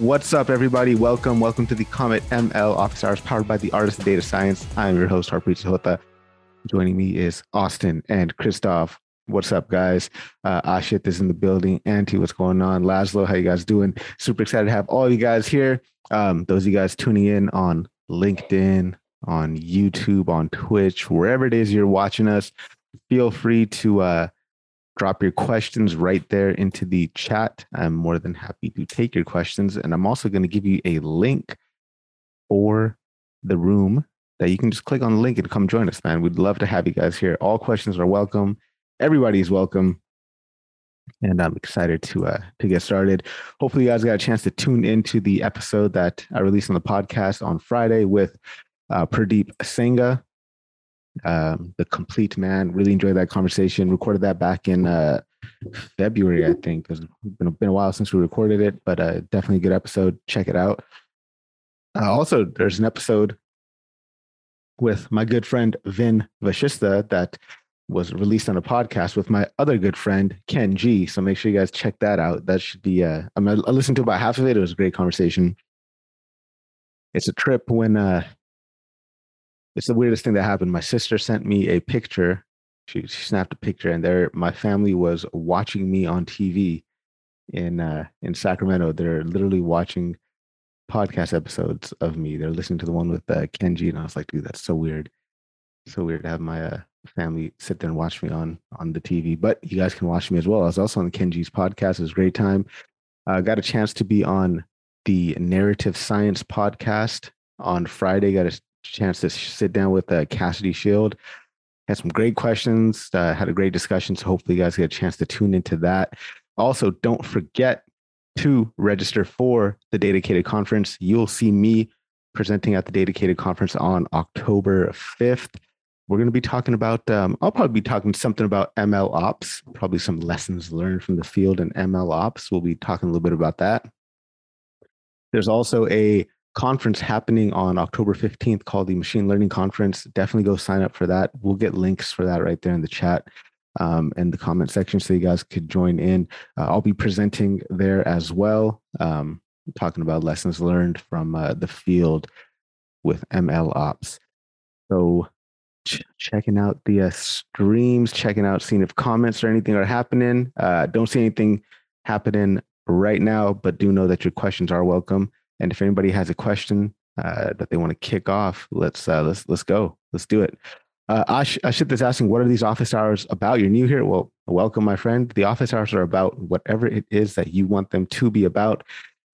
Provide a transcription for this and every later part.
What's up, everybody? Welcome, welcome to the Comet ML Office Hours powered by the Artist of Data Science. I'm your host, Harpreet Sahota. Joining me is Austin and Christoph. What's up, guys? Uh, Ashit is in the building. Auntie, what's going on? Laszlo, how you guys doing? Super excited to have all you guys here. Um, those of you guys tuning in on LinkedIn, on YouTube, on Twitch, wherever it is you're watching us, feel free to uh, drop your questions right there into the chat. I'm more than happy to take your questions. And I'm also going to give you a link for the room that you can just click on the link and come join us, man. We'd love to have you guys here. All questions are welcome. Everybody's welcome. And I'm excited to uh, to get started. Hopefully, you guys got a chance to tune into the episode that I released on the podcast on Friday with uh, Purdeep Sangha um, the complete man. Really enjoyed that conversation. Recorded that back in uh, February, I think. It's been, been a while since we recorded it, but uh, definitely a good episode. Check it out. Uh, also, there's an episode with my good friend Vin Vashishta that was released on a podcast with my other good friend Ken Jee. So make sure you guys check that out. That should be. Uh, I, mean, I listened to about half of it. It was a great conversation. It's a trip when uh, it's the weirdest thing that happened. My sister sent me a picture. She, she snapped a picture, and there, my family was watching me on TV in uh, in Sacramento. They're literally watching podcast episodes of me. They're listening to the one with uh, Ken Jee, and I was like, dude, that's so weird. So weird to have my uh, family sit there and watch me on on the TV. But you guys can watch me as well. I was also on Ken Jee's podcast. It was a great time. I uh, got a chance to be on the Narrative Science podcast on Friday. Got a chance to sit down with uh, Cassidy Shield. Had some great questions. Uh, had a great discussion. So hopefully, you guys get a chance to tune into that. Also, don't forget to register for the Dedicated Conference. You'll see me presenting at the Dedicated Conference on October 5th. We're going to be talking about, um, I'll probably be talking something about ML ops, probably some lessons learned from the field and ML ops. We'll be talking a little bit about that. There's also a conference happening on October 15th called the Machine Learning Conference. Definitely go sign up for that. We'll get links for that right there in the chat um, and the comment section so you guys could join in. Uh, I'll be presenting there as well, um, talking about lessons learned from uh, the field with ML Ops. So, ch- checking out the uh, streams, checking out, seeing if comments or anything are happening. Uh, don't see anything happening right now, but do know that your questions are welcome. And if anybody has a question uh, that they want to kick off, let's uh, let's let's go. Let's do it. Uh, Ash, Ashit is asking, what are these office hours about? You're new here. Well, welcome, my friend. The office hours are about whatever it is that you want them to be about.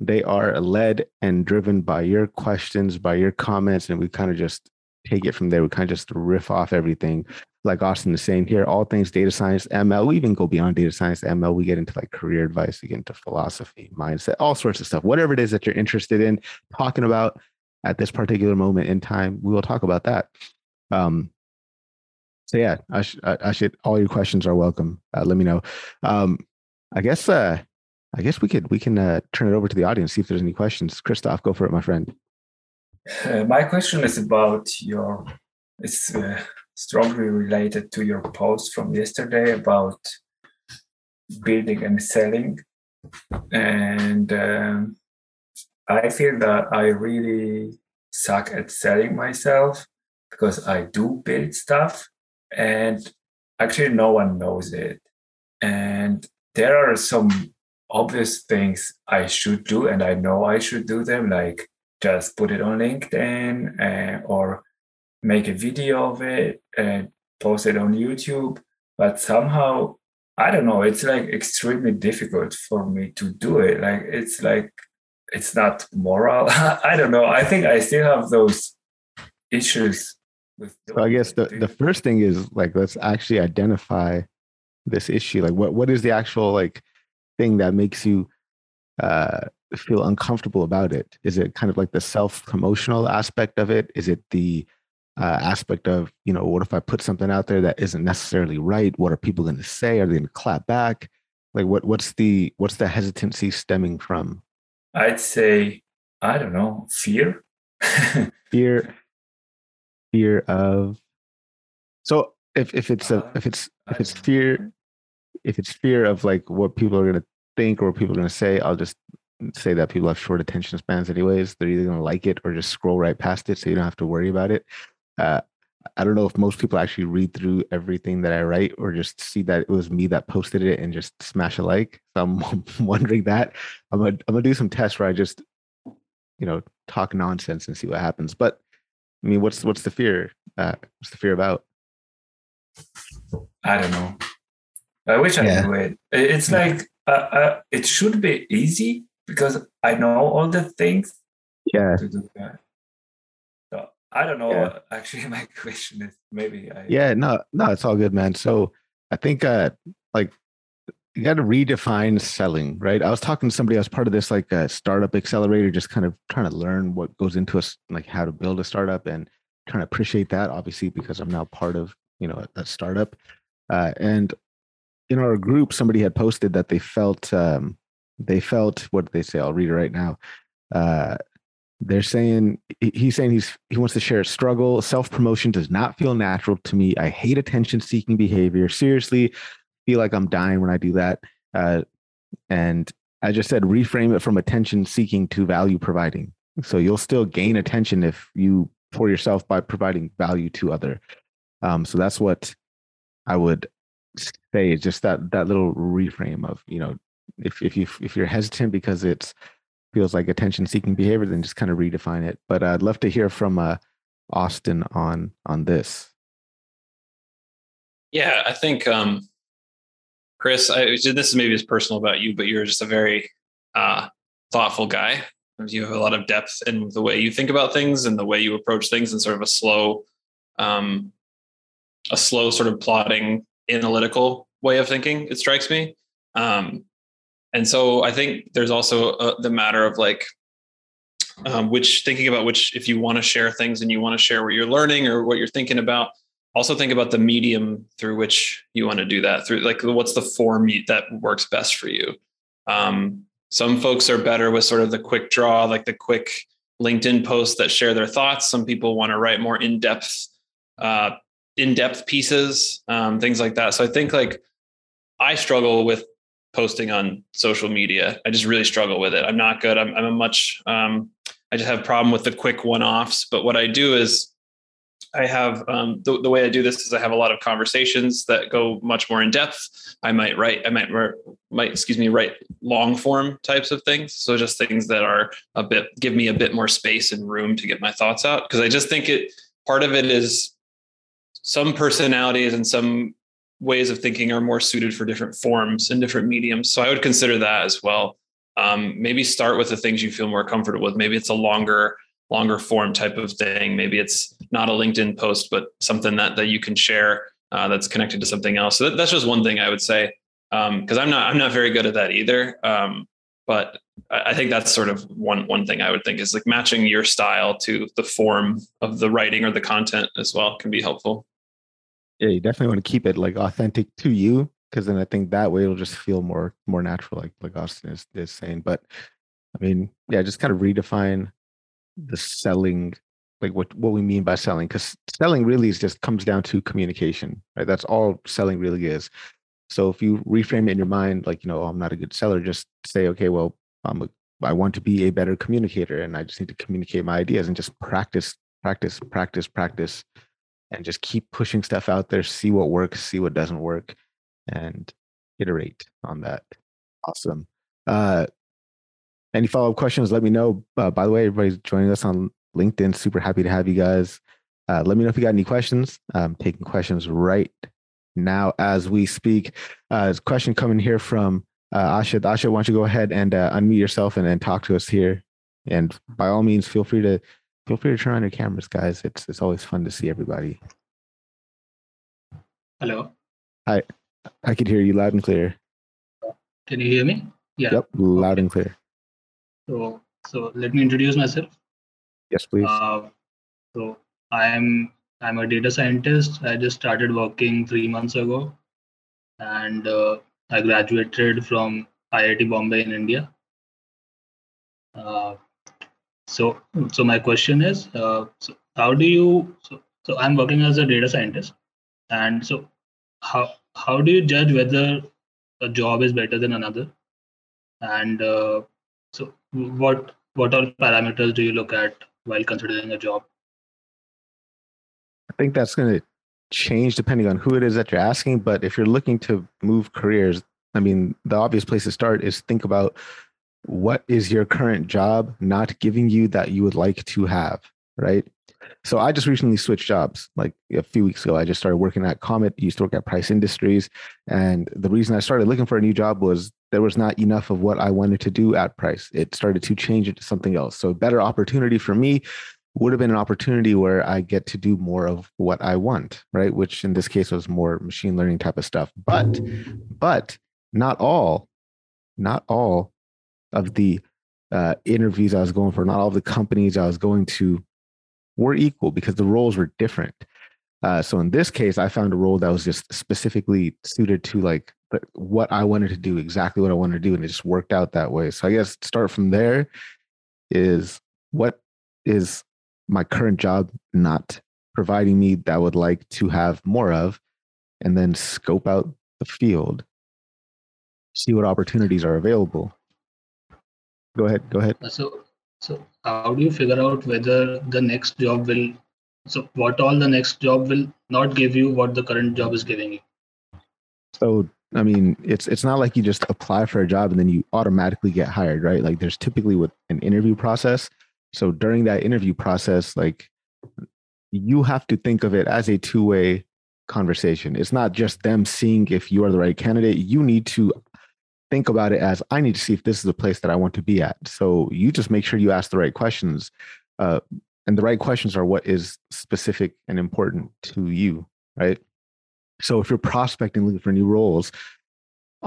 They are led and driven by your questions, by your comments, and we kind of just take it from there. We kind of just riff off everything like Austin is saying here, all things data science, ML. We even go beyond data science, ML. We get into like career advice, we get into philosophy, mindset, all sorts of stuff. Whatever it is that you're interested in talking about at this particular moment in time, we will talk about that. Um, so yeah, I, sh- I should. All your questions are welcome. Uh, let me know. Um, I guess. Uh, I guess we could we can uh, turn it over to the audience see if there's any questions. Christoph, go for it, my friend. Uh, my question is about your. It's uh, strongly related to your post from yesterday about building and selling. And um, I feel that I really suck at selling myself because I do build stuff and actually no one knows it. And there are some obvious things I should do, and I know I should do them, like just put it on LinkedIn uh, or make a video of it and post it on YouTube. But somehow, I don't know, it's like extremely difficult for me to do it. Like, it's like, it's not moral. I don't know. I think I still have those issues with. So I guess the, the first thing is like, let's actually identify this issue. Like, what, what is the actual like thing that makes you uh, feel uncomfortable about it? Is it kind of like the self promotional aspect of it? Is it the uh, aspect of you know what if i put something out there that isn't necessarily right? What are people going to say? Are they going to clap back? Like what what's the what's the hesitancy stemming from? I'd say i don't know fear? Fear fear of so if if it's a if it's if it's fear if it's fear of like what people are going to think or what people are going to say i'll just say that people have short attention spans anyways. They're either going to like it or just scroll right past it so you don't have to worry about it. Uh, I don't know if most people actually read through everything that I write or just see that it was me that posted it and just smash a like. So I'm wondering that. I'm gonna I'm gonna do some tests where I just, you know, talk nonsense and see what happens. But I mean, what's what's the fear? Uh, what's the fear about? I don't know. I wish I yeah. knew it. It's yeah. like uh, uh, it should be easy because I know all the things. Yeah. To do that. So I don't know. Yeah. Actually, my question is maybe. I, yeah. No. No. It's all good, man. So I think uh like you got to redefine selling, right? I was talking to somebody. I was part of this like a uh, startup accelerator, just kind of trying to learn what goes into us, like how to build a startup, and trying to appreciate that. Obviously, because I'm now part of you know a, a startup, uh, and in our group, somebody had posted that they felt um, they felt what they say? I'll read it right now. Uh, they're saying he's saying he's he wants to share a struggle. Self promotion does not feel natural to me. I hate attention seeking behavior. Seriously, feel like I'm dying when I do that. Uh, and I just said reframe it from attention seeking to value providing. So you'll still gain attention if you for yourself by providing value to other. Um, so that's what I would say is just that that little reframe of you know if if you if you're hesitant because it feels like attention seeking behavior then just kind of redefine it. But i'd love to hear from uh, austin on on this. Yeah i think um chris I, this is maybe as personal about you but you're just a very uh thoughtful guy. You have a lot of depth in the way you think about things and the way you approach things and sort of a slow um a slow sort of plotting analytical way of thinking it strikes me. Um, and so i think there's also a, the matter of like um, which thinking about which if you want to share things and you want to share what you're learning or what you're thinking about also think about the medium through which you want to do that through like what's the form that works best for you um, some folks are better with sort of the quick draw like the quick linkedin posts that share their thoughts some people want to write more in-depth uh, in-depth pieces, um, things like that. So I think like I struggle with posting on social media. I just really struggle with it. I'm not good. I'm, I'm a much. Um, I just have a problem with the quick one-offs. But what I do is I have um, the, the way I do this is I have a lot of conversations that go much more in depth. I might write, I might might excuse me, write long form types of things. So just things that are a bit give me a bit more space and room to get my thoughts out because I just think it part of it is some personalities and some ways of thinking are more suited for different forms and different mediums. So I would consider that as well. Um, maybe start with the things you feel more comfortable with. Maybe it's a longer, longer form type of thing. Maybe it's not a LinkedIn post, but something that that you can share uh, that's connected to something else. So that, that's just one thing I would say because um, I'm not I'm not very good at that either. Um, but I think that's sort of one one thing I would think is like matching your style to the form of the writing or the content as well can be helpful yeah you definitely want to keep it like authentic to you because then i think that way it'll just feel more more natural like like austin is, is saying but i mean yeah just kind of redefine the selling like what what we mean by selling because selling really is just comes down to communication right? That's all selling really is. So if you reframe it in your mind like you know oh, i'm not a good seller just say okay well i'm a, i want to be a better communicator and i just need to communicate my ideas and just practice practice practice practice and just keep pushing stuff out there, see what works, see what doesn't work, and iterate on that. Awesome. Uh, any follow up questions? Let me know. Uh, by the way, everybody's joining us on LinkedIn. Super happy to have you guys. Uh, let me know if you got any questions. I'm taking questions right now as we speak. Uh, there's a question coming here from uh, Asha. Asha, why don't you go ahead and uh, unmute yourself and, and talk to us here? And by all means, feel free to feel free to turn on your cameras, guys. It's it's always fun to see everybody. Hello. Hi. I could hear you loud and clear. Can you hear me? Yeah. Yep, loud okay. and clear. So so let me introduce myself. Yes, please. Uh, so I'm I'm a data scientist. I just started working three months ago, and uh, I graduated from IIT Bombay in India. Uh, so, so my question is, uh, so how do you? So, so I'm working as a data scientist, and so how how do you judge whether a job is better than another? And uh, so what what all parameters do you look at while considering a job? I think that's going to change depending on who it is that you're asking. But if you're looking to move careers, I mean, the obvious place to start is think about what is your current job not giving you that you would like to have, right? So I just recently switched jobs like a few weeks ago. I just started working at Comet, used to work at Price Industries. And the reason I started looking for a new job was there was not enough of what I wanted to do at Price. It started to change it to something else. So better opportunity for me would have been an opportunity where I get to do more of what I want, right? Which in this case was more machine learning type of stuff. But but not all, not all of the uh, interviews I was going for, not all the companies I was going to were equal because the roles were different. Uh, so in this case, I found a role that was just specifically suited to like what I wanted to do, exactly what I wanted to do, and it just worked out that way. So I guess start from there is what is my current job not providing me that I would like to have more of, and then scope out the field, see what opportunities are available. Go ahead. Go ahead. So, so how do you figure out whether the next job will? So, what all the next job will not give you what the current job is giving you? So, I mean, it's it's not like you just apply for a job and then you automatically get hired, right? Like, there's typically with an interview process so during that interview process, like you have to think of it as a two way conversation. It's not just them seeing if you are the right candidate. You need to think about it as I need to see if this is a place that I want to be at. So you just make sure you ask the right questions. Uh, and the right questions are what is specific and important to you, right? So if you're prospecting looking for new roles,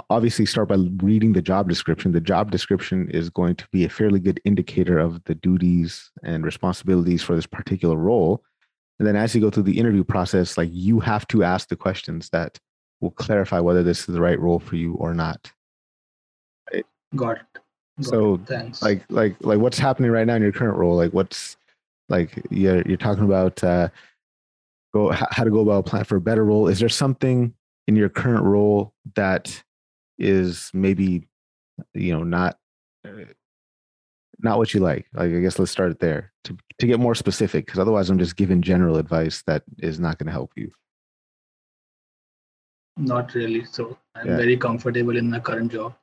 obviously start by reading the job description. The job description is going to be a fairly good indicator of the duties and responsibilities for this particular role. And then as you go through the interview process, like you have to ask the questions that will clarify whether this is the right role for you or not. Got it. Got so it. Thanks. like like like what's happening right now in your current role? Like what's like you're you're talking about uh go how to go about applying for a better role. Is there something in your current role that is maybe you know not uh, not what you like like i guess let's start it there to, to get more specific because otherwise i'm just giving general advice that is not going to help you not really so i'm yeah. very comfortable in my current job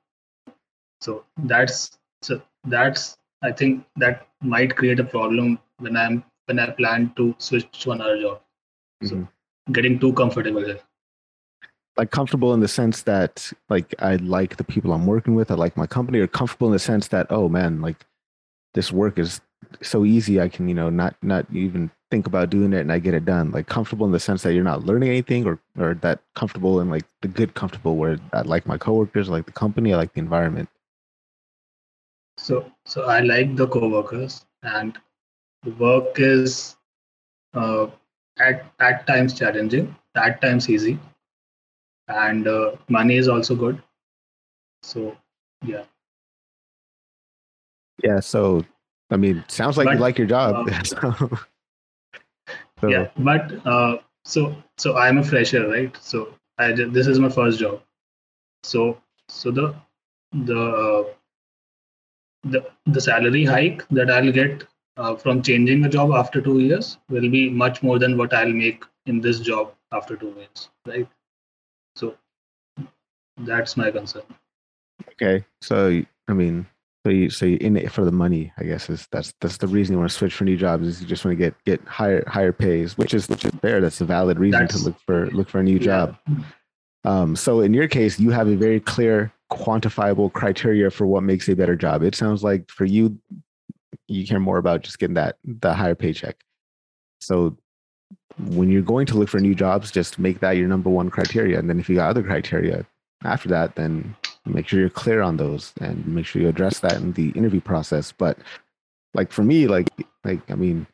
so that's so that's i think that might create a problem when i'm when i plan to switch to another job so mm-hmm. getting too comfortable here like comfortable in the sense that like I like the people I'm working with, I like my company, or comfortable in the sense that oh man, like this work is so easy I can you know not not even think about doing it and I get it done. Like comfortable in the sense that you're not learning anything, or or that comfortable and like the good comfortable where I like my coworkers, I like the company, I like the environment. So so I like the coworkers and work is uh, at at times challenging, at times easy and uh, money is also good. So yeah. Yeah so i mean sounds like but, you like your job. uh, so. yeah but uh, so so i'm a fresher right? So i just, this is my first job. So so the the uh, the the salary hike that i'll get uh, from changing a job after two years will be much more than what i'll make in this job after two years right so that's my concern. Okay, so I mean, so you so you're in it for the money, I guess is that's that's the reason you want to switch for new jobs is you just want to get get higher higher pays, which is which is fair. That's a valid reason that's, to look for look for a new yeah. job. Um, so in your case, you have a very clear, quantifiable criteria for what makes a better job. It sounds like for you, you care more about just getting that the higher paycheck. So when you're going to look for new jobs, just make that your number one criteria. And then if you got other criteria after that, then make sure you're clear on those and make sure you address that in the interview process. But like for me, like like I mean,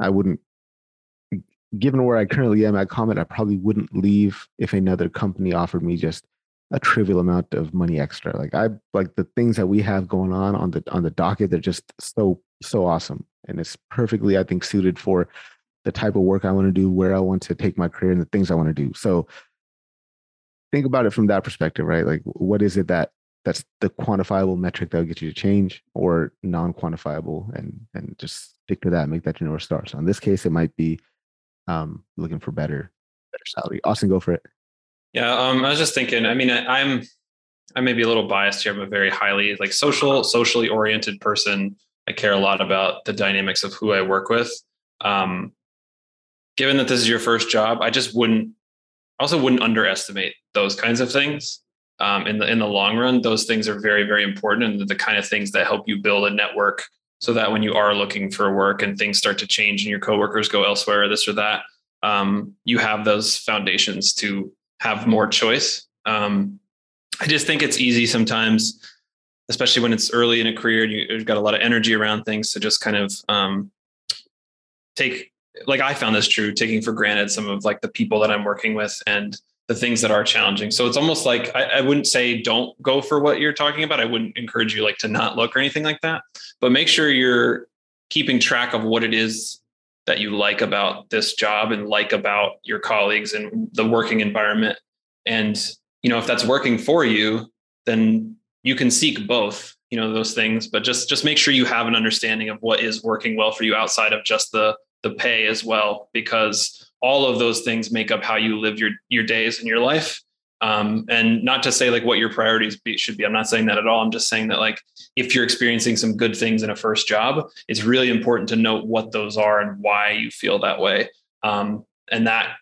I wouldn't given where I currently am at Comet, I probably wouldn't leave if another company offered me just a trivial amount of money extra. Like I like the things that we have going on on the on the docket, they're just so so awesome. And it's perfectly, I think, suited for the type of work I want to do, where I want to take my career, and the things I want to do. So think about it from that perspective, right? Like, what is it that that's the quantifiable metric that will get you to change or non-quantifiable and and just stick to that make that your north star so in this case it might be um looking for better better salary austin go for it yeah um i was just thinking i mean I, i'm i may be a little biased here. I'm a very highly like social socially oriented person. I care a lot about the dynamics of who i work with. Um given that this is your first job i just wouldn't also wouldn't underestimate those kinds of things. Um, in the in the long run, those things are very very important and the kind of things that help you build a network so that when you are looking for work and things start to change and your coworkers go elsewhere or this or that, um, you have those foundations to have more choice. Um, I just think it's easy sometimes, especially when it's early in a career and you've got a lot of energy around things, to just kind of um, take like I found this true, taking for granted some of like the people that I'm working with and the things that are challenging. So it's almost like I, I, wouldn't say don't go for what you're talking about. I wouldn't encourage you like to not look or anything like that. But make sure you're keeping track of what it is that you like about this job and like about your colleagues and the working environment. And you know, if that's working for you, then you can seek both, you know, those things. But just just make sure you have an understanding of what is working well for you outside of just the the pay as well, because all of those things make up how you live your your days and your life. Um, and not to say like what your priorities be, should be. I'm not saying that at all. I'm just saying that like if you're experiencing some good things in a first job, it's really important to note what those are and why you feel that way. Um, and that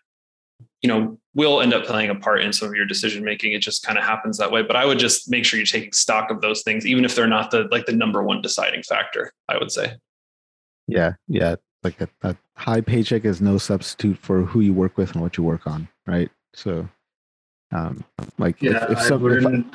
you know will end up playing a part in some of your decision making. It just kind of happens that way. But I would just make sure you're taking stock of those things, even if they're not the like the number one deciding factor. I would say. Yeah, yeah, like a, a high paycheck is no substitute for who you work with and what you work on, right? So, um, like yeah, if, if some, if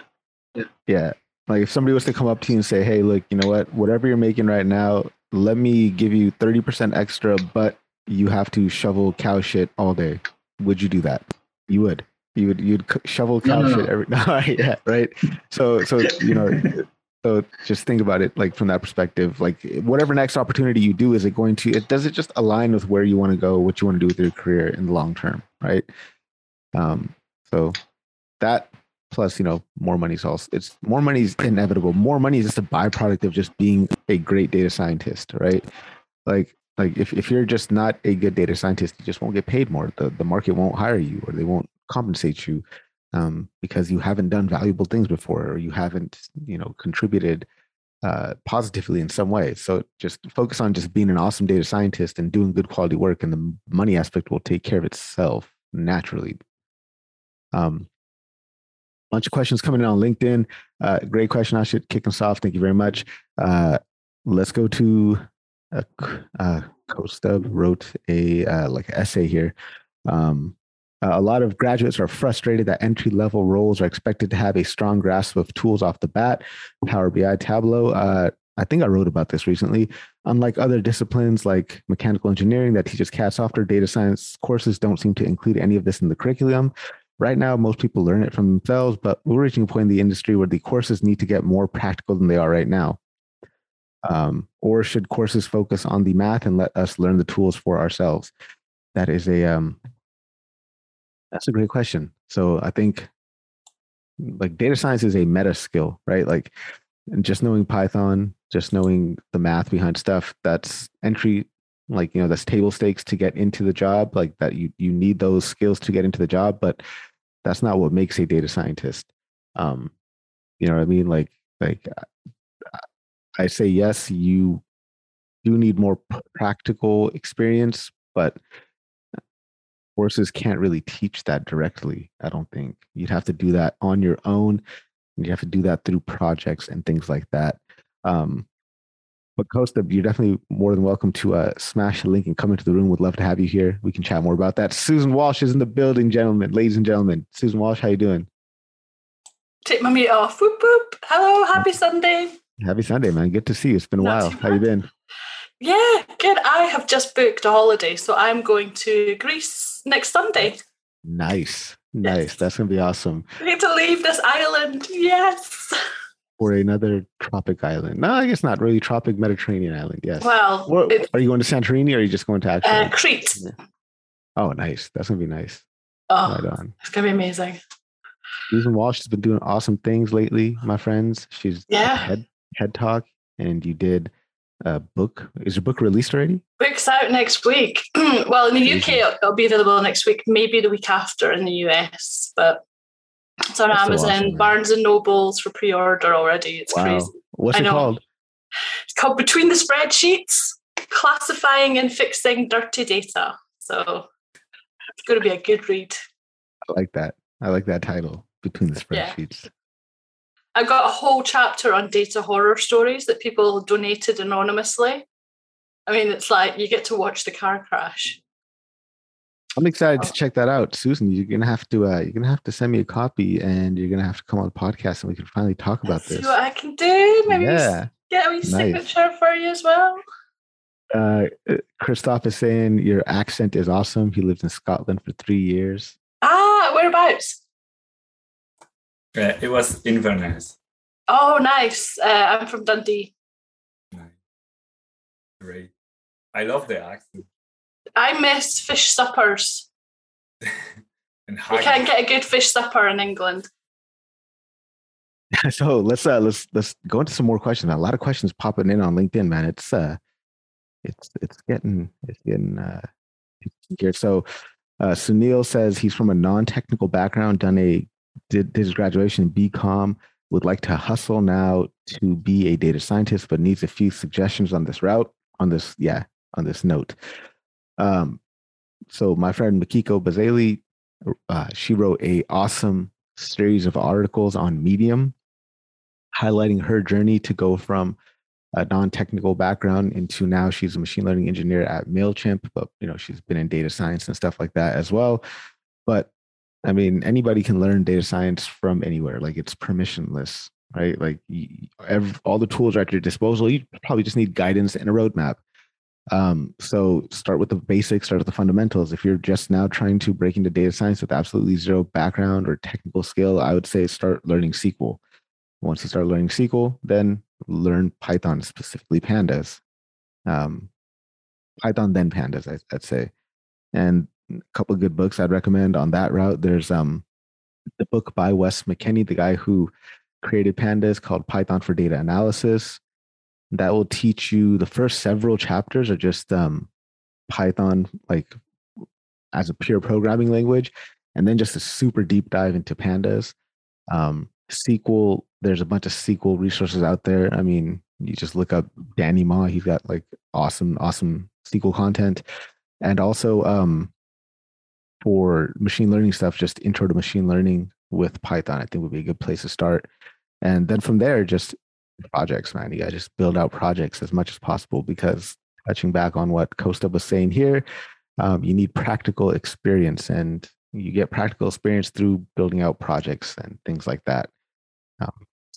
yeah. yeah, like if somebody was to come up to you and say, "Hey, look, you know what? Whatever you're making right now, let me give you thirty percent extra, but you have to shovel cow shit all day." Would you do that? You would. You would. You'd shovel cow no, no, shit no. every. No, yeah, right. So, so you know, so just think about it like from that perspective. Like whatever next opportunity you do, is it going to it does it just align with where you want to go, what you want to do with your career in the long term, right? Um, so that plus, you know, more money is also it's more money is inevitable. More money is just a byproduct of just being a great data scientist, right? Like like if, if you're just not a good data scientist, you just won't get paid more. The the market won't hire you or they won't compensate you um, because you haven't done valuable things before or you haven't you know contributed uh, positively in some way so just focus on just being an awesome data scientist and doing good quality work and the money aspect will take care of itself naturally um, bunch of questions coming in on linkedin uh, great question i should kick us off thank you very much uh, let's go to uh, uh, Kostub wrote a uh, like essay here um, uh, a lot of graduates are frustrated that entry level roles are expected to have a strong grasp of tools off the bat. Power BI, Tableau. Uh, I think I wrote about this recently. Unlike other disciplines like mechanical engineering that teaches CAD software, data science courses don't seem to include any of this in the curriculum. Right now, most people learn it from themselves, but we're reaching a point in the industry where the courses need to get more practical than they are right now. Um, or should courses focus on the math and let us learn the tools for ourselves? That is a um, that's a great question. So I think like data science is a meta skill, right? Like just knowing Python, just knowing the math behind stuff, that's entry like you know that's table stakes to get into the job like that you you need those skills to get into the job but that's not what makes a data scientist um you know what i mean like like i say yes you do need more practical experience but courses can't really teach that directly. I don't think you'd have to do that on your own. You have to do that through projects and things like that. Um, but Costa, you're definitely more than welcome to uh, smash the link and come into the room. Would love to have you here. We can chat more about that. Susan Walsh is in the building, gentlemen, ladies and gentlemen. Susan Walsh, how you doing? Take my meat off. Whoop whoop. Hello, happy Sunday. Happy Sunday, man. Good to see you. It's been a Not while. How you been? Yeah, good. I have just booked a holiday, so I'm going to Greece next Sunday. Nice. Nice. Yes. That's going to be awesome. I get to leave this island. Yes. Or another tropic island. No, I guess not really tropic Mediterranean island. Yes. Well, it, are you going to Santorini or are you just going to actually? Uh, Crete. Oh, nice. That's going to be nice. Oh, right on. It's going to be amazing. Susan Walsh has been doing awesome things lately, my friends. She's Yeah. head head talk, and you did a book. Is your book released already? Book's out next week. well, in the UK, it'll, it'll be available next week, maybe the week after in the US, but it's on That's Amazon, awesome. Barnes and Nobles for pre-order already. It's crazy. What's I it know. called? It's called Between the Spreadsheets: Classifying and Fixing Dirty Data. So it's going to be a good read. I like that. I like that title. Between the Yeah. spreadsheets. I've got a whole chapter on data horror stories that people donated anonymously. I mean, it's like you get to watch the car crash. I'm excited to Oh. check that out, Susan. You're gonna have to. Uh, you're gonna have to send me a copy, and you're gonna have to come on the podcast, and we can finally talk about See this. what I can do. Maybe yeah. get a wee Nice. signature for you as well. Uh, Christoph is saying your accent is awesome. He lived in Scotland for three years. Ah, whereabouts? Uh, it was Inverness. Oh, nice. Uh, I'm from Dundee. Nice. Great. I love the accent. I miss fish suppers. and You haggis. can't get a good fish supper in England. so let's uh let's let's go into some more questions. A lot of questions popping in on LinkedIn, man. It's uh it's it's getting it's getting uh here. So uh Sunil says he's from a non-technical background, done a did, did his graduation in BCom, would like to hustle now to be a data scientist, but needs a few suggestions on this route, on this, yeah, on this note. Um so my friend Mikiko Bazeley, uh, she wrote a awesome series of articles on Medium highlighting her journey to go from a non-technical background into now she's a machine learning engineer at Mailchimp, but you know she's been in data science and stuff like that as well. But I mean, anybody can learn data science from anywhere. Like it's permissionless, right? Like every, all the tools are at your disposal. You probably just need guidance and a roadmap. Um, so start with the basics, start with the fundamentals. If you're just now trying to break into data science with absolutely zero background or technical skill, I would say start learning SQL. Once you start learning SQL, then learn Python, specifically pandas. Um, Python, then pandas, I, I'd say. And a couple good books I'd recommend on that route. There's um, the book by Wes McKinney, the guy who created pandas called Python for Data Analysis. That will teach you the first several chapters are just um, Python, like as a pure programming language, and then just a super deep dive into pandas. Um, SQL, there's a bunch of SQL resources out there. I mean, you just look up Danny Ma, he's got like awesome, awesome SQL content. And also um, for machine learning stuff, just intro to machine learning with Python, I think would be a good place to start. And then from there, just projects, man. You gotta just build out projects as much as possible because touching back on what Costa was saying here, um, you need practical experience and you get practical experience through building out projects and things like that. Um,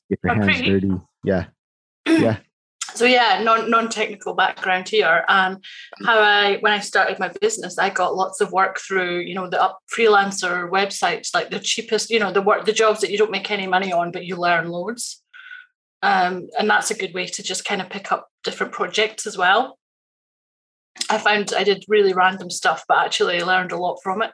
get your hands pretty- dirty. Yeah. Yeah. So yeah, non non technical background here, and how I when I started my business, I got lots of work through you know the up freelancer websites, like the cheapest, you know the work the jobs that you don't make any money on, but you learn loads. Um, and that's a good way to just kind of pick up different projects as well. I found I did really random stuff, but actually learned a lot from it.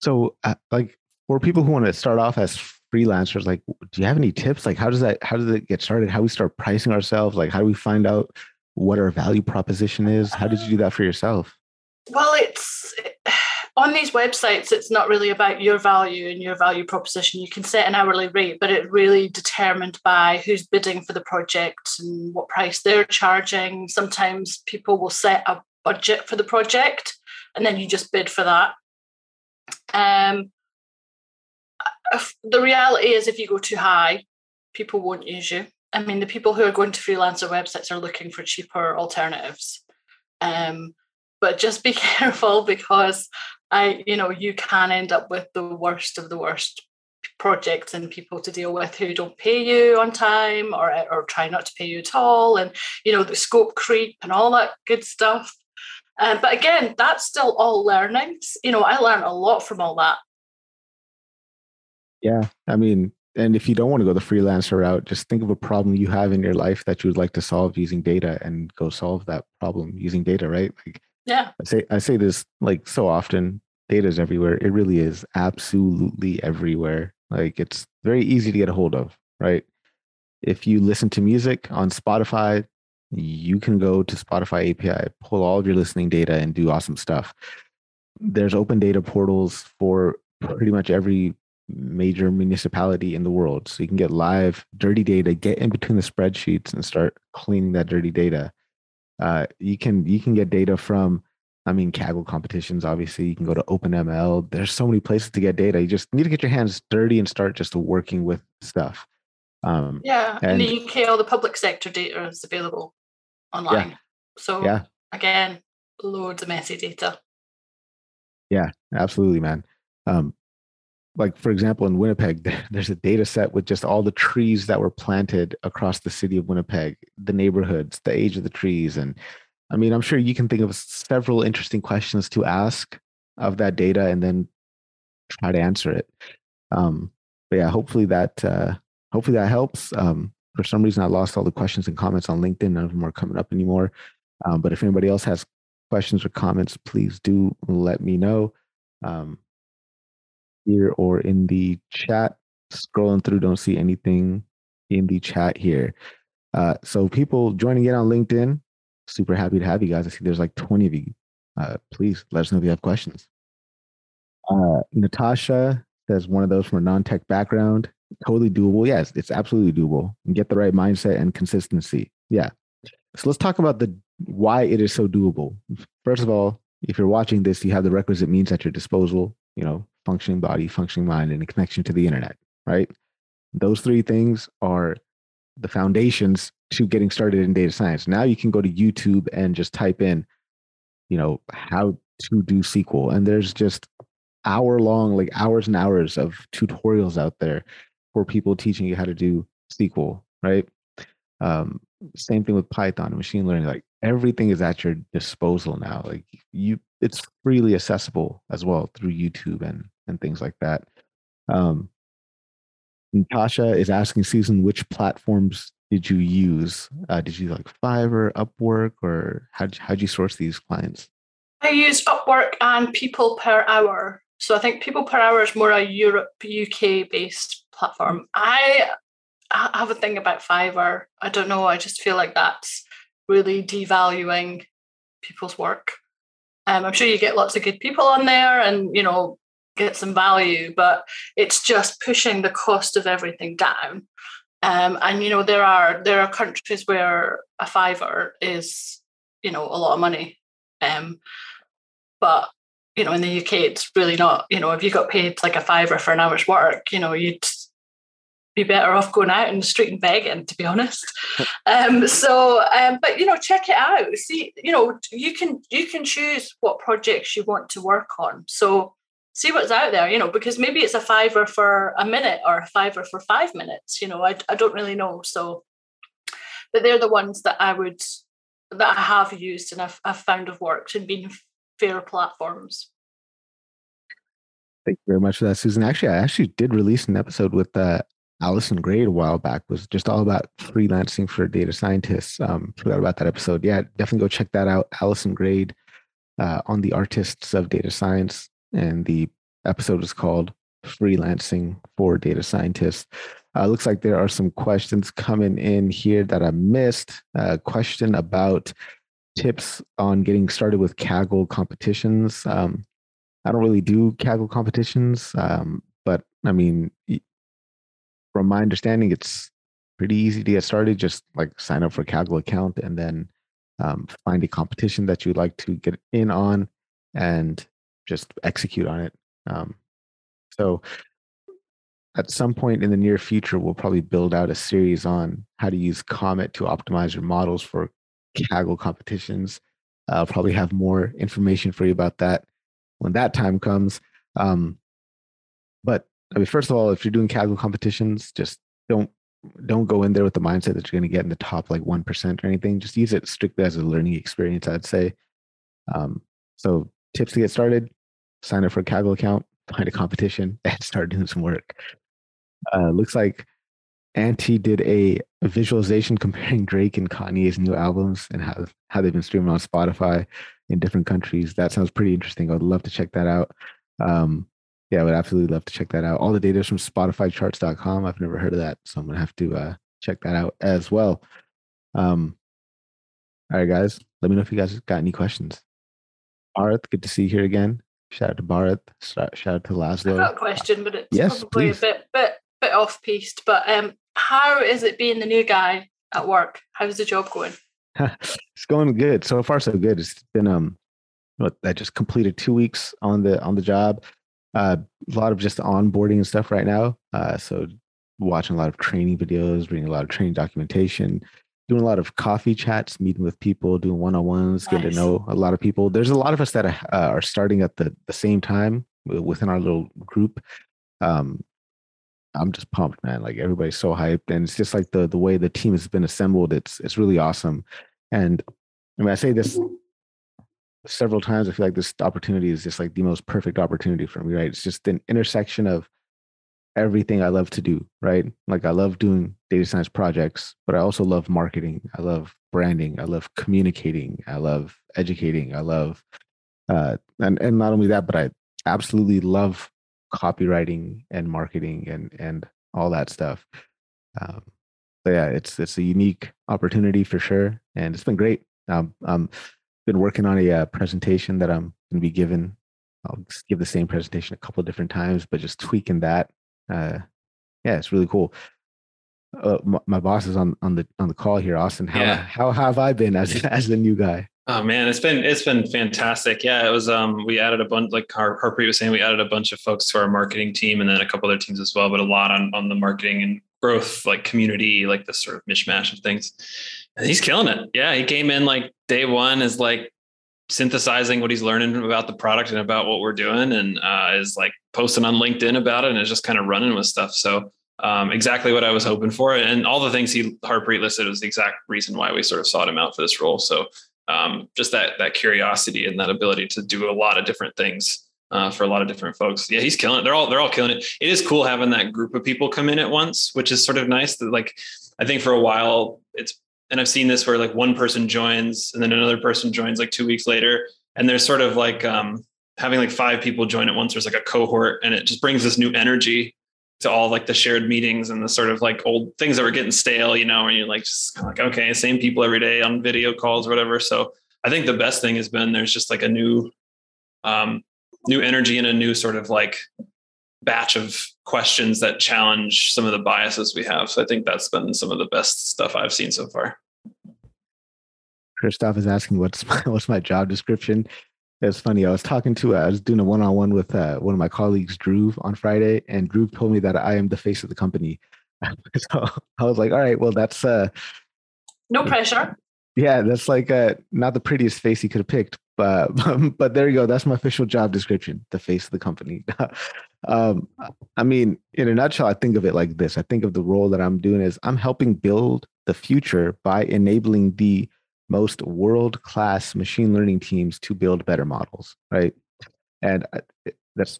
So, uh, like for people who want to start off as freelancers, like, do you have any tips? Like, how does that? How does it get started? How we start pricing ourselves? Like, how do we find out what our value proposition is? How did you do that for yourself? Well, it's on these websites, it's not really about your value and your value proposition. You can set an hourly rate, but it's really determined by who's bidding for the project and what price they're charging. Sometimes people will set a budget for the project and then you just bid for that. Um, the reality is, if you go too high, people won't use you. I mean, the people who are going to freelancer websites are looking for cheaper alternatives. Um, but just be careful because I, you know, you can end up with the worst of the worst projects and people to deal with who don't pay you on time or or try not to pay you at all, and you know the scope creep and all that good stuff. Um, but again, that's still all learnings. You know, I learned a lot from all that. Yeah, I mean, and if you don't want to go the freelancer route, just think of a problem you have in your life that you would like to solve using data, and go solve that problem using data. Right? Like, Yeah, I say I say this like so often. data is everywhere. It really is absolutely everywhere. Like it's very easy to get a hold of, right? If you listen to music on Spotify, you can go to Spotify API, pull all of your listening data, and do awesome stuff. There's open data portals for pretty much every major municipality in the world. So you can get live dirty data, get in between the spreadsheets and start cleaning that dirty data. Uh, you can you can get data from I mean Kaggle competitions, obviously. You can go to OpenML. There's so many places to get data. You just need to get your hands dirty and start just working with stuff. Um, yeah, and, in the UK, all the public sector data is available online. Yeah, so yeah. again, loads of messy data. Yeah, absolutely, man. Um, like for example in winnipeg there's a data set with just all the trees that were planted across the city of winnipeg the neighborhoods the age of the trees. And i mean i'm sure you can think of several interesting questions to ask of that data and then try to answer it. Um, but yeah hopefully that uh, hopefully that helps. Um, for some reason i lost all the questions and comments on linkedin. None of them are coming up anymore. Um, but if anybody else has questions or comments please do let me know. Um, here or in the chat. Scrolling through, don't see anything in the chat here. Uh, so people joining in on LinkedIn, super happy to have you guys. I see there's like 20 of you. Uh, please let us know if you have questions. Uh, Natasha says one of those from a non-tech background. Totally doable. Yes, it's absolutely doable. And get the right mindset and consistency. Yeah. So let's talk about the why it is so doable. First of all, if you're watching this, you have the requisite means at your disposal. You know, functioning body, functioning mind, and a connection to the internet, right? Those three things are the foundations to getting started in data science. Now you can go to YouTube and just type in, you know, how to do SQL. And there's just hour long, like hours and hours of tutorials out there for people teaching you how to do SQL, right? Um, same thing with Python and machine learning. Like everything is at your disposal now. Like you, it's freely accessible as well through YouTube and and things like that. Um, Natasha is asking Susan, which platforms did you use? Uh, did you like Fiverr, Upwork, or how how'd you source these clients? I use Upwork and People Per Hour. So I think People Per Hour is more a Europe, UK based platform. I I have a thing about Fiverr. I don't know. I just feel like that's really devaluing people's work. Um, I'm sure you get lots of good people on there, and you know get some value, but it's just pushing the cost of everything down. Um, and you know there are there are countries where a fiver is you know a lot of money, um, but you know in the UK it's really not. You know if you got paid like a fiver for an hour's work, you know you'd be better off going out in the street and begging, to be honest. um, so, um, but you know, check it out. See, you know, you can you can choose what projects you want to work on. So, see what's out there, you know, because maybe it's a fiver for a minute or a fiver for five minutes. You know, I I don't really know. So, but they're the ones that I would that I have used and I've, I've found have worked and been fair platforms. Thank you very much for that, Susan. Actually, I actually did release an episode with uh, Allison Grade a while back was just all about freelancing for data scientists. Um, forgot about that episode. Yeah, definitely go check that out. Allison Grade uh, on the artists of data science, and the episode is called "Freelancing for Data Scientists." Uh, looks like there are some questions coming in here that I missed. A question about tips on getting started with Kaggle competitions. Um, I don't really do Kaggle competitions, um, but I mean, from my understanding, it's pretty easy to get started. Just like sign up for a Kaggle account and then um, find a competition that you'd like to get in on and just execute on it. Um, so at some point in the near future, we'll probably build out a series on how to use Comet to optimize your models for Kaggle competitions. I'll probably have more information for you about that when that time comes. Um, but I mean, first of all, if you're doing Kaggle competitions, just don't don't go in there with the mindset that you're going to get in the top like one percent or anything. Just use it strictly as a learning experience. I'd say. Um, so tips to get started: sign up for a Kaggle account, find a competition, and start doing some work. Uh, looks like Auntie did a visualization comparing Drake and Kanye's new albums and how how they've been streaming on Spotify in different countries. That sounds pretty interesting. I would love to check that out. Um, yeah, I would absolutely love to check that out. All the data is from SpotifyCharts.com. I've never heard of that, so I'm gonna have to uh, check that out as well. Um, all right, guys, let me know if you guys got any questions. Bharat, good to see you here again. Shout out to Bharat. Shout, out to Laszlo. I've got a question, but it's yes, probably please. a bit bit bit off piste. But um, how is it being the new guy at work? How's the job going? it's going good. So far, so good. It's been um, I just completed two weeks on the on the job. Uh, a lot of just onboarding and stuff right now. Uh, so watching a lot of training videos, reading a lot of training documentation, doing a lot of coffee chats, meeting with people, doing one on ones, nice. getting to know a lot of people. There's a lot of us that uh, are starting at the the same time within our little group. Um, I'm just pumped, man. Like everybody's so hyped, and it's just like the the way the team has been assembled. It's it's really awesome. And I mean, I say this several times. I feel like this opportunity is just like the most perfect opportunity for me. Right? It's just an intersection of everything I love to do. Right? Like I love doing data science projects, but I also love marketing. I love branding. I love communicating. I love educating. I love, uh, and and not only that, but I absolutely love copywriting and marketing and and all that stuff. Um, so yeah, it's it's a unique opportunity for sure, and it's been great. Um, I'm been working on a uh, presentation that I'm going to be given. I'll give the same presentation a couple different times, but just tweaking that. Uh, yeah, it's really cool. Uh, my, my, boss is on on the on the call here, Austin. How yeah. how have I been as as the new guy? Oh man, it's been it's been fantastic. Yeah, it was. Um, we added a bunch, like Har- Harpreet was saying, we added a bunch of folks to our marketing team, and then a couple other teams as well. But a lot on on the marketing and growth, like community, like this sort of mishmash of things. And he's killing it. Yeah, he came in like day one is like synthesizing what he's learning about the product and about what we're doing, and uh, is like posting on LinkedIn about it, and is just kind of running with stuff. So um, exactly what I was hoping for, and all the things he Harpreet listed was the exact reason why we sort of sought him out for this role. So um, just that that curiosity and that ability to do a lot of different things uh, for a lot of different folks. Yeah, he's killing it. They're all they're all killing it. It is cool having that group of people come in at once, which is sort of nice. That like I think for a while it's and I've seen this where like one person joins and then another person joins like two weeks later, and there's sort of like um, having like five people join at once. There's like a cohort, and it just brings this new energy to all like the shared meetings and the sort of like old things that were getting stale, you know, and you're like just kind of like, okay, same people every day on video calls or whatever. So I think the best thing has been there's just like a new um new energy and a new sort of like batch of questions that challenge some of the biases we have. So I think that's been some of the best stuff I've seen so far. Christoph is asking what's my what's my job description. It's funny. I was talking to, uh, I was doing a one on one with uh, one of my colleagues, Drew, on Friday, and Drew told me that I am the face of the company. so I was like, all right, well, that's uh, no pressure. Yeah, that's like uh, not the prettiest face he could have picked, but but there you go. That's my official job description: the face of the company. Um, I mean, in a nutshell, I think of it like this: I think of the role that I'm doing as I'm helping build the future by enabling the most world class machine learning teams to build better models, right? And that's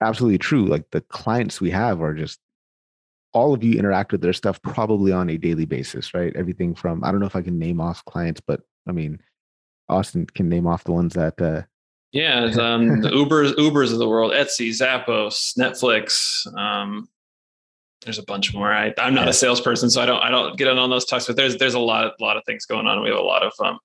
absolutely true. Like the clients we have are just all of you interact with their stuff probably on a daily basis, right? Everything from I don't know if I can name off clients, but I mean, Austin can name off the ones that. Uh, yeah, um, the Ubers, Ubers of the world, Etsy, Zappos, Netflix, um, there's a bunch more. I, I'm not a salesperson, so I don't I don't get in on those talks. But there's there's a lot of lot of things going on. We have a lot of um,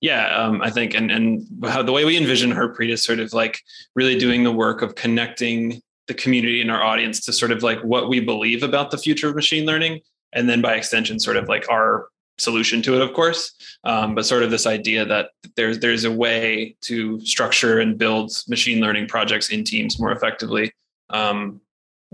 yeah, um, I think and and how the way we envision Harpreet is sort of like really doing the work of connecting the community and our audience to sort of like what we believe about the future of machine learning, and then by extension, sort of like our solution to it, of course. Um, but sort of this idea that there's there's a way to structure and build machine learning projects in teams more effectively. Um,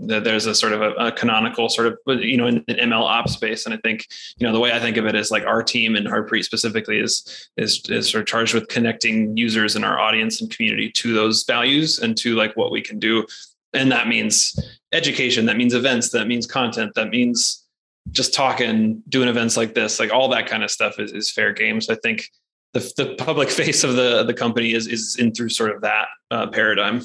there's a sort of a, a, canonical sort of you know in ML ops space, and I think you know the way I think of it is like our team and Harpreet specifically is is is sort of charged with connecting users in our audience and community to those values and to like what we can do, and that means education, that means events, that means content, that means just talking, doing events like this, like all that kind of stuff is, is fair game. So I think the, the public face of the the company is is in through sort of that uh, paradigm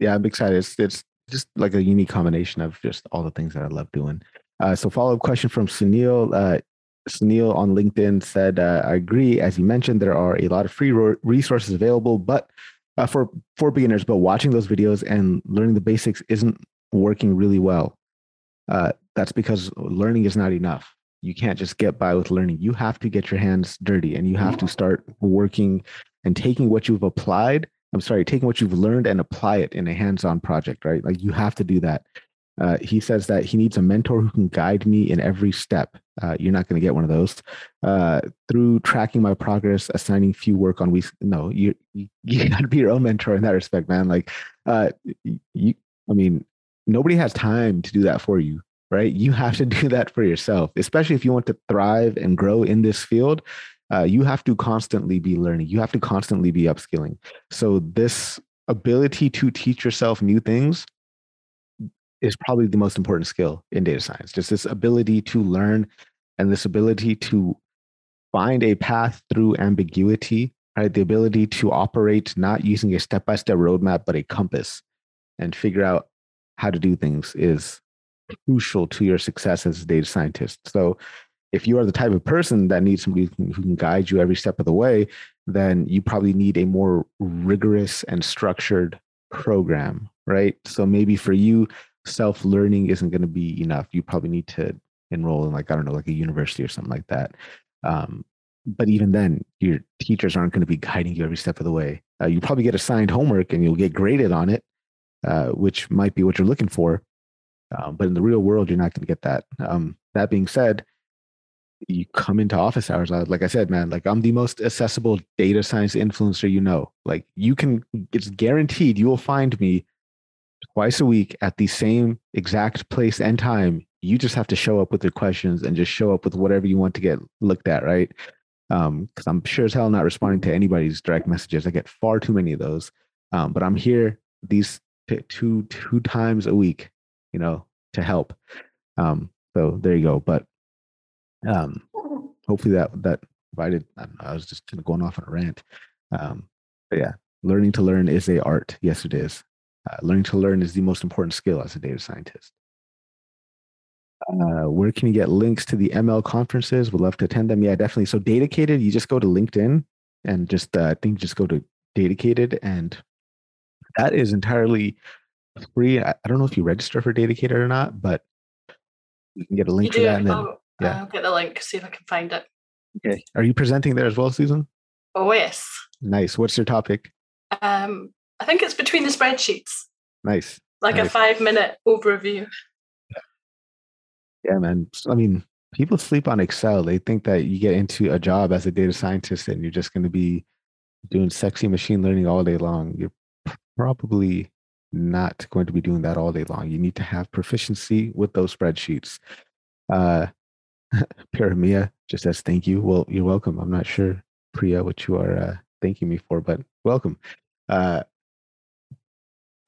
yeah, yeah, I'm excited. It's, it's just like a unique combination of just all the things that I love doing. Uh, so, follow up question from Sunil. Uh, Sunil on LinkedIn said, uh, I agree. As you mentioned, there are a lot of free ro- resources available, but uh, for for beginners, but watching those videos and learning the basics isn't working really well. Uh, that's because learning is not enough. You can't just get by with learning. You have to get your hands dirty, and you have to start working and taking what you've applied. I'm sorry, taking what you've learned and apply it in a hands-on project. Right? Like you have to do that. Uh, he says that he needs a mentor who can guide me in every step. Uh, you're not going to get one of those uh, through tracking my progress, assigning few work on weeks. No, you you, got to be your own mentor in that respect, man. Like, uh, you, I mean, nobody has time to do that for you, right? You have to do that for yourself, especially if you want to thrive and grow in this field. Uh, you have to constantly be learning. You have to constantly be upskilling. So this ability to teach yourself new things is probably the most important skill in data science. Just this ability to learn and this ability to find a path through ambiguity, right? The ability to operate not using a step by step roadmap, but a compass and figure out how to do things is crucial to your success as a data scientist. So, if you are the type of person that needs somebody who can guide you every step of the way, then you probably need a more rigorous and structured program, right? So maybe for you, self learning isn't going to be enough. You probably need to enroll in like I don't know, like a university or something like that. Um, but even then, your teachers aren't going to be guiding you every step of the way. Uh, you probably get assigned homework and you'll get graded on it, uh, which might be what you're looking for. Um, but in the real world, you're not going to get that. Um, that being said, you come into office hours. Like I said, man, like I'm the most accessible data science influencer you know. Like you can, it's guaranteed you will find me twice a week at the same exact place and time. You just have to show up with your questions and just show up with whatever you want to get looked at, right? Because um, I'm sure as hell not responding to anybody's direct messages. I get far too many of those. Um, but I'm here these t- two two times a week, you know, to help. Um, so there you go. But um, hopefully that that provided. I, I was just kind of going off on a rant. Um, but yeah, learning to learn is a art. Yes, it is. Uh, learning to learn is the most important skill as a data scientist. Uh, where can you get links to the ML conferences? Would love to attend them. Yeah, definitely. So Datacated, you just go to LinkedIn and just uh, I think just go to Datacated, and that is entirely free. I, I don't know if you register for Datacated or not, but you can get a link to that. And then, I'll, yeah, I'll get the link. See if I can find it. Okay. Are you presenting there as well, Susan? Oh yes. Nice. What's your topic? Um, I think it's between the spreadsheets. Nice. Like nice. a five minute overview. Yeah, man. I mean, people sleep on Excel. They think that you get into a job as a data scientist and you're just going to be doing sexy machine learning all day long. You're probably not going to be doing that all day long. You need to have proficiency with those spreadsheets. Uh, Pyramia just says thank you. Well, you're welcome. I'm not sure, Priya, what you are uh, thanking me for, but welcome. Uh,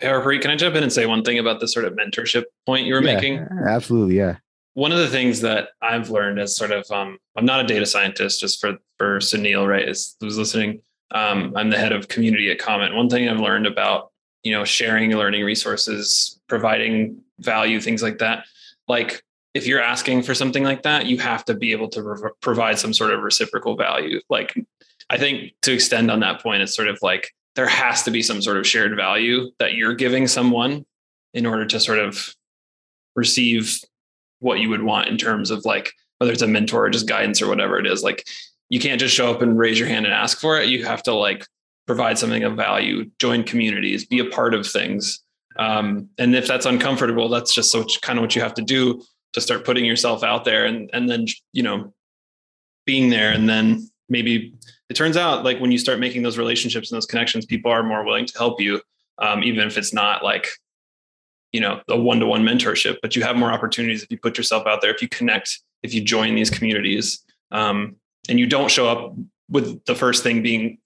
Harpreet, can I jump in and say one thing about the sort of mentorship point you were yeah, making? Absolutely, yeah. One of the things that I've learned as sort of um, I'm not a data scientist, just for for Sunil, right? Is who's listening. Um, I'm the head of community at Comet. One thing I've learned about you know sharing learning resources, providing value, things like that. Like if you're asking for something like that, you have to be able to re- provide some sort of reciprocal value. Like I think to extend on that point, it's sort of like there has to be some sort of shared value that you're giving someone in order to sort of receive what you would want in terms of like whether it's a mentor or just guidance or whatever it is like you can't just show up and raise your hand and ask for it. You have to like provide something of value join communities be a part of things. Um, and if that's uncomfortable that's just so kind of what you have to do to start putting yourself out there and and then you know being there. And then maybe it turns out like when you start making those relationships and those connections, people are more willing to help you, um, even if it's not like, you know, a one-to-one mentorship. But you have more opportunities if you put yourself out there, if you connect, if you join these communities, um, and you don't show up with the first thing being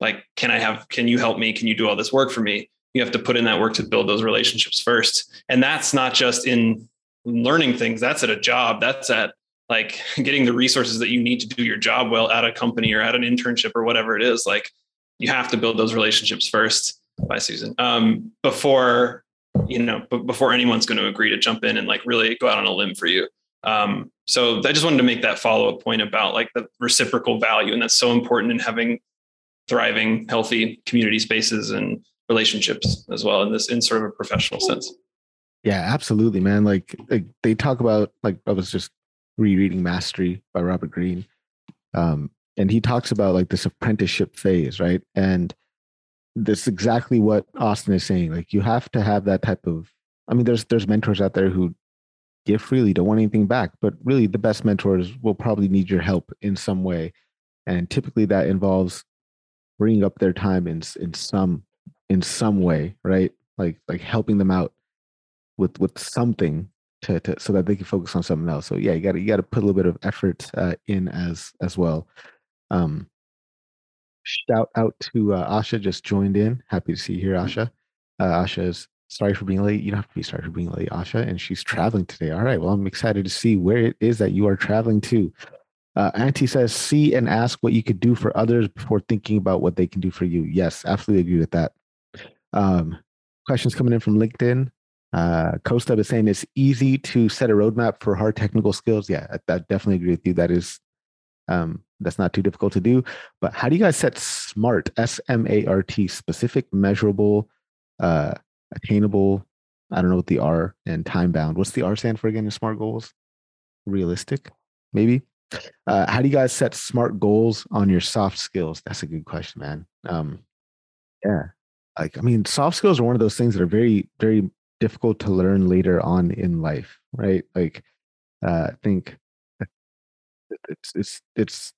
like, "Can I have? Can you help me? Can you do all this work for me?" You have to put in that work to build those relationships first, and that's not just in learning things. That's at a job. That's at like getting the resources that you need to do your job well at a company or at an internship or whatever it is like you have to build those relationships first by susan um, before you know b- before anyone's going to agree to jump in and like really go out on a limb for you um, so i just wanted to make that follow-up point about like the reciprocal value and that's so important in having thriving, healthy community spaces and relationships as well in this in sort of a professional sense. Yeah, absolutely, man. Like, like they talk about like I was just rereading Mastery by Robert Greene. Um, and he talks about like this apprenticeship phase, right? And this exactly what Austin is saying. Like you have to have that type of I mean, there's there's mentors out there who give freely, don't want anything back, but really the best mentors will probably need your help in some way. And typically that involves bringing up their time in in some in some way, right? Like like helping them out with with something to, to so that they can focus on something else. So yeah, you got to you got to put a little bit of effort uh, in as as well. Um, shout out to uh, Asha just joined in. Happy to see you here, Asha. Uh, Asha is sorry for being late. You don't have to be sorry for being late, Asha. And she's traveling today. All right. Well, I'm excited to see where it is that you are traveling to. Uh, Auntie says, see and ask what you could do for others before thinking about what they can do for you. Yes, absolutely agree with that. Um, questions coming in from LinkedIn. Uh, Costa is saying it's easy to set a roadmap for hard technical skills. Yeah, I, I definitely agree with you. That is, um, that's not too difficult to do. But how do you guys set SMART, S M A R T, specific, measurable, uh, attainable? I don't know what the R and time bound. What's the R stand for again in SMART goals? Realistic, maybe. Uh, how do you guys set SMART goals on your soft skills? That's a good question, man. Um, yeah, like I mean, soft skills are one of those things that are very, very difficult to learn later on in life, right? Like, uh, I think it's it's it's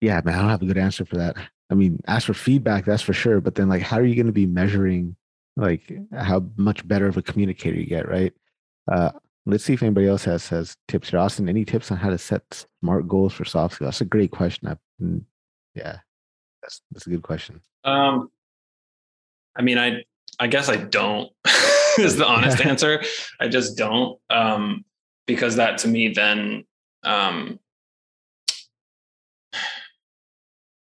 yeah, man. I don't have a good answer for that. I mean, ask for feedback, that's for sure. But then, like, how are you going to be measuring like how much better of a communicator you get, right? Uh, let's see if anybody else has has tips here. Austin, any tips on how to set smart goals for soft skills? That's a great question. I, mm, yeah, that's that's a good question. Um, I mean, I I guess I don't is the honest answer. I just don't. Um, because that to me then um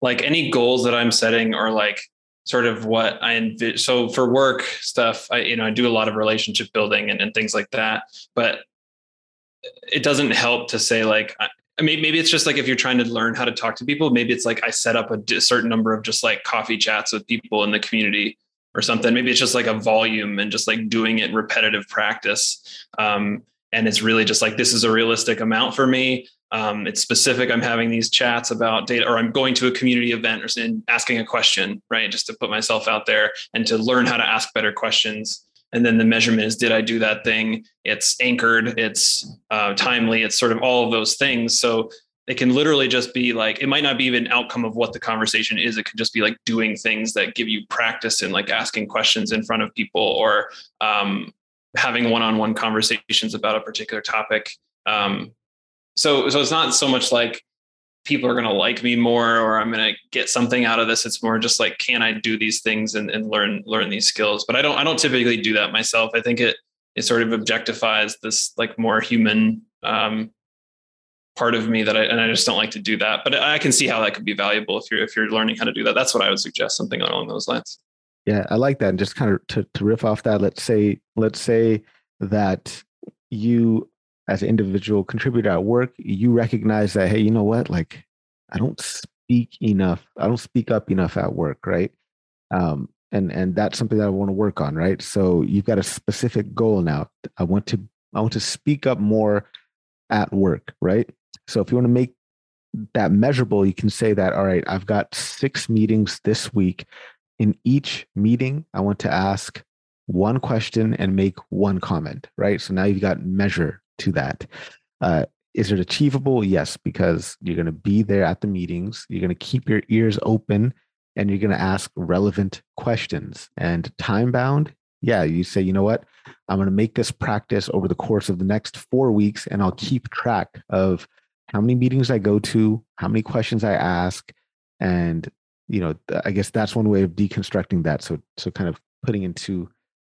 like any goals that I'm setting are like sort of what I envision. So for work stuff, I, you know, I do a lot of relationship building and, and things like that, but it doesn't help to say like, I mean, maybe it's just like if you're trying to learn how to talk to people, maybe it's like I set up a certain number of just like coffee chats with people in the community or something. Maybe it's just like a volume and just like doing it repetitive practice. Um, and it's really just like this is a realistic amount for me. Um, it's specific. I'm having these chats about data, or I'm going to a community event or and asking a question, right? Just to put myself out there and to learn how to ask better questions. And then the measurement is did I do that thing? It's anchored, it's uh, timely, it's sort of all of those things. So it can literally just be like it might not be even outcome of what the conversation is it could just be like doing things that give you practice in like asking questions in front of people or um, having one-on-one conversations about a particular topic um, so so it's not so much like people are going to like me more or i'm going to get something out of this it's more just like can i do these things and, and learn learn these skills but i don't i don't typically do that myself i think it it sort of objectifies this like more human um, part of me that I and I just don't like to do that. But I can see how that could be valuable if you're if you're learning how to do that. That's what I would suggest, something along those lines. Yeah, I like that. And just kind of to, to riff off that, let's say let's say that you as an individual contributor at work, you recognize that, hey, you know what? Like I don't speak enough. I don't speak up enough at work, right? Um, and and that's something that I want to work on, right? So you've got a specific goal now. I want to I want to speak up more at work, right? So if you want to make that measurable, you can say that, all right, I've got six meetings this week. In each meeting, I want to ask one question and make one comment, right? So now you've got measure to that. Uh, is it achievable? Yes, because you're going to be there at the meetings. You're going to keep your ears open and you're going to ask relevant questions. And time bound, yeah, you say, you know what? I'm going to make this practice over the course of the next four weeks and I'll keep track of how many meetings I go to, how many questions I ask, and you know, I guess that's one way of deconstructing that. So, so kind of putting into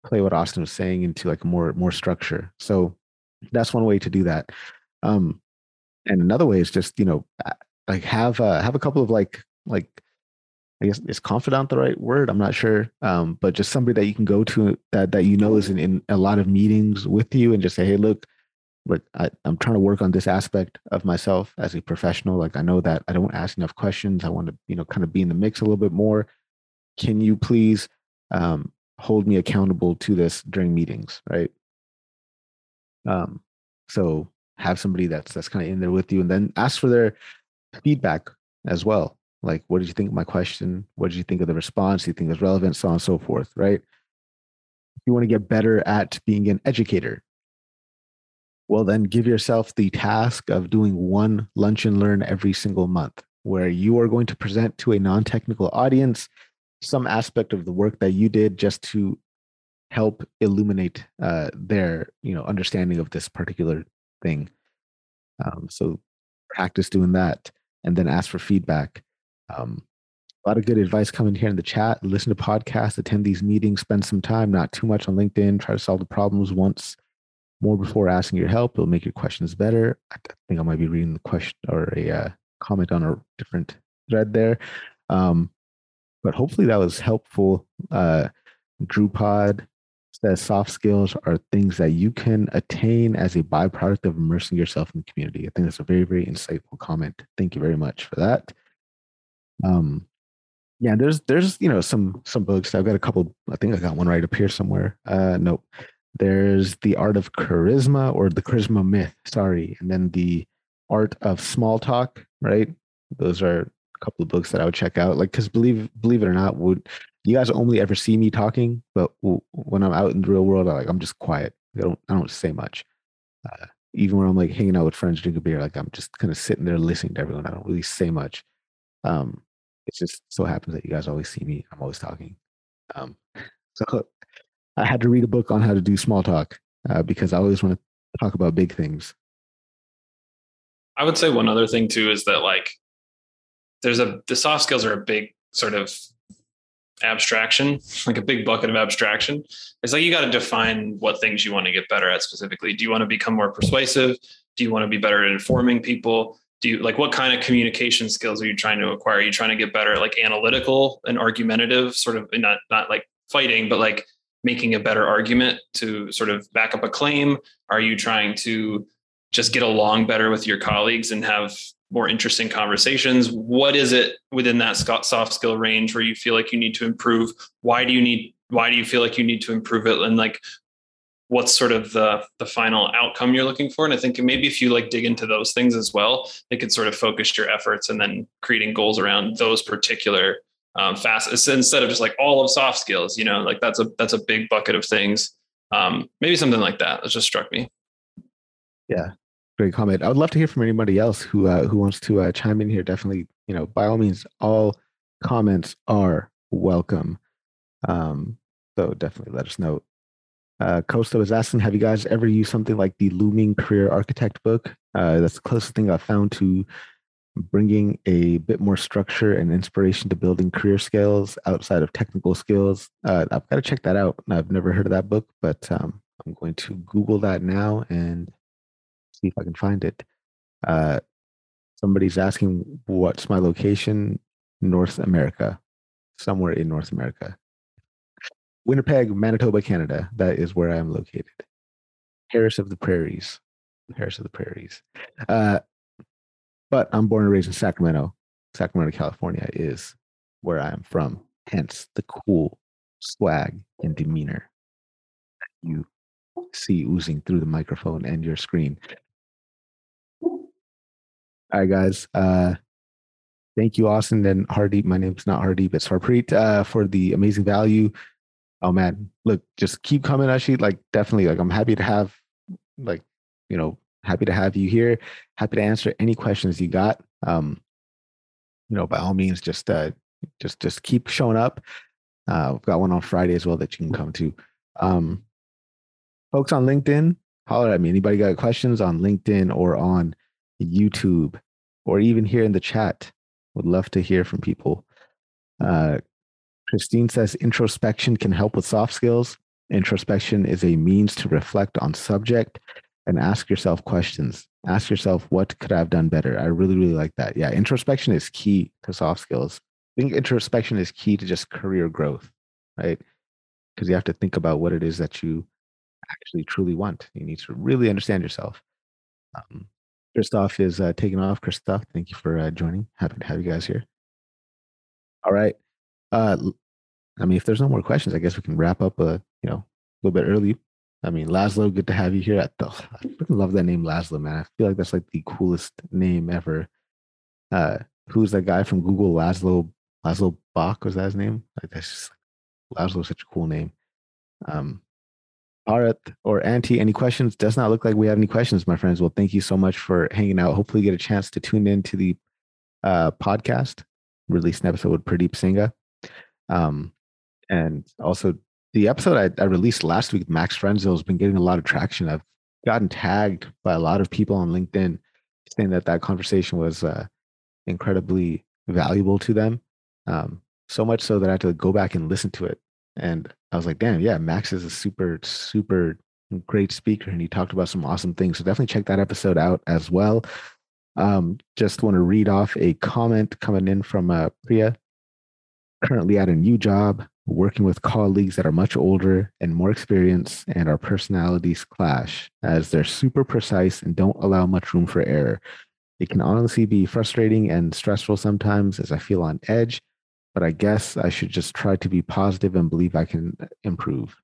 play what Austin was saying into like more more structure. So that's one way to do that. Um, and another way is just you know like have uh, have a couple of like like I guess is confidant the right word? I'm not sure. Um, but just somebody that you can go to that that you know is in, in a lot of meetings with you and just say, hey, look, like I, I'm trying to work on this aspect of myself as a professional. Like I know that I don't ask enough questions. I want to, you know, kind of be in the mix a little bit more. Can you please um, hold me accountable to this during meetings, right? Um, so have somebody that's that's kind of in there with you, and then ask for their feedback as well. Like, what did you think of my question? What did you think of the response? Do you think it's relevant? So on and so forth, right? You want to get better at being an educator, well, then give yourself the task of doing one lunch and learn every single month where you are going to present to a non technical audience some aspect of the work that you did just to help illuminate uh, their you know understanding of this particular thing. Um, so practice doing that and then ask for feedback. Um, a lot of good advice coming here in the chat. Listen to podcasts attend these meetings spend some time not too much on linkedin try to solve the problems once more before asking your help. It'll make your questions better. I think I might be reading the question or a uh, comment on a different thread there. Um, but hopefully that was helpful. Uh, Drupod says soft skills are things that you can attain as a byproduct of immersing yourself in the community. I think that's a very, very insightful comment. Thank you very much for that. Um, yeah, there's there's you know some some books. I've got a couple. I think I got one right up here somewhere. Uh, nope. There's the art of charisma or the charisma myth, sorry, and then the art of small talk, right? Those are a couple of books that I would check out. Like, because believe believe it or not, would you guys only ever see me talking? But when I'm out in the real world, I like I'm just quiet. I don't I don't say much. Uh, even when I'm like hanging out with friends, drinking beer, like I'm just kind of sitting there listening to everyone. I don't really say much. Um, it just so happens that you guys always see me. I'm always talking. Um, so I had to read a book on how to do small talk uh, because I always want to talk about big things. I would say one other thing too is that like there's a the soft skills are a big sort of abstraction, like a big bucket of abstraction. It's like you got to define what things you want to get better at specifically. Do you want to become more persuasive? Do you want to be better at informing people? Do you like what kind of communication skills are you trying to acquire? Are you trying to get better at like analytical and argumentative, sort of not not like fighting, but like making a better argument to sort of back up a claim? Are you trying to just get along better with your colleagues and have more interesting conversations? What is it within that soft skill range where you feel like you need to improve? Why do you need why do you feel like you need to improve it? And like what's sort of the the final outcome you're looking for? And I think maybe if you like dig into those things as well, it could sort of focus your efforts and then creating goals around those particular um, fast instead of just like all of soft skills you know like that's a that's a big bucket of things. Um, maybe something like that. That just struck me. Yeah. Great comment. I would love to hear from anybody else who uh, who wants to uh, chime in here. Definitely you know by all means all comments are welcome. Um, so definitely let us know. Uh, Costa was asking, have you guys ever used something like the Lominger Career Architect book? Uh, that's the closest thing I've found to bringing a bit more structure and inspiration to building career skills outside of technical skills. Uh, I've got to check that out. I've never heard of that book, but um, I'm going to Google that now and see if I can find it. Uh, somebody's asking, what's my location? North America, somewhere in North America. Winnipeg, Manitoba, Canada. That is where I am located. Harris of the Prairies. Harris of the Prairies. Uh, but I'm born and raised in Sacramento. Sacramento, California is where I am from. Hence the cool swag and demeanor that you see oozing through the microphone and your screen. All right, guys. Uh, thank you, Austin and Hardeep. My name's not Hardeep, it's Harpreet uh, for the amazing value. Oh man, look, just keep coming, Ashi. Like, definitely, like, I'm happy to have, like, you know, happy to have you here. Happy to answer any questions you got. Um, you know, by all means, just uh, just just keep showing up. Uh, we've got one on Friday as well that you can come to. Um, folks on LinkedIn, holler at me. Anybody got questions on LinkedIn or on YouTube or even here in the chat? Would love to hear from people. Uh, Christine says introspection can help with soft skills. Introspection is a means to reflect on subject and ask yourself questions. Ask yourself, what could I have done better? I really, really like that. Yeah, introspection is key to soft skills. I think introspection is key to just career growth, right? Because you have to think about what it is that you actually truly want. You need to really understand yourself. Um, Christoph is uh, taking off. Christoph, thank you for uh, joining. Happy to have you guys here. All right. Uh, I mean, if there's no more questions, I guess we can wrap up. Uh, you know, a little bit early. I mean, Laszlo, good to have you here. I, freaking love that name, Laszlo, man. I feel like that's like the coolest name ever. Uh, who's that guy from Google? Laszlo Laszlo Bock was that his name? Like that's just Laszlo, such a cool name. Um, Bharat or Auntie, any questions? Does not look like we have any questions, my friends. Well, thank you so much for hanging out. Hopefully, get a chance to tune in to the uh, podcast. release an episode with Purdeep Sangha. Um, and also the episode I, I released last week, Max Frenzel, has been getting a lot of traction. I've gotten tagged by a lot of people on LinkedIn saying that that conversation was uh, incredibly valuable to them. Um, so much so that I had to go back and listen to it. And I was like, damn, yeah, Max is a super, super great speaker and he talked about some awesome things. So definitely check that episode out as well. Um, just want to read off a comment coming in from uh, Priya. Currently at a new job, working with colleagues that are much older and more experienced, and our personalities clash as they're super precise and don't allow much room for error. It can honestly be frustrating and stressful sometimes as I feel on edge but I guess I should just try to be positive and believe I can improve.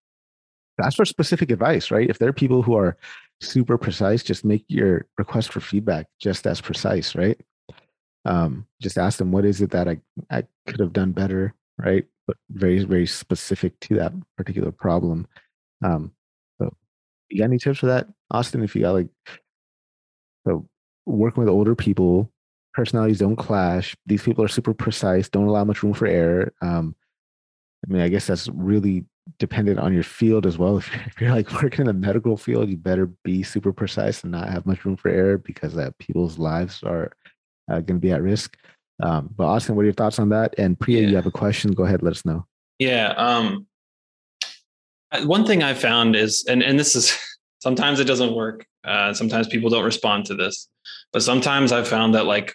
That's for specific advice, right? If there are people who are super precise, just make your request for feedback just as precise, right? Um, just ask them what is it that I, I could have done better, right? But very, very specific to that particular problem. Um, so you got any tips for that, Austin? If you got like so working with older people personalities don't clash. These people are super precise, don't allow much room for error. Um, I mean, I guess that's really dependent on your field as well. If you're, like working in the medical field, you better be super precise and not have much room for error because that people's lives are uh, going to be at risk. Um, but Austin, what are your thoughts on that? And Priya, yeah. you have a question? Go ahead, let us know. Yeah. Um, one thing I found is, and and this is sometimes it doesn't work. Uh, sometimes people don't respond to this, but sometimes I've found that like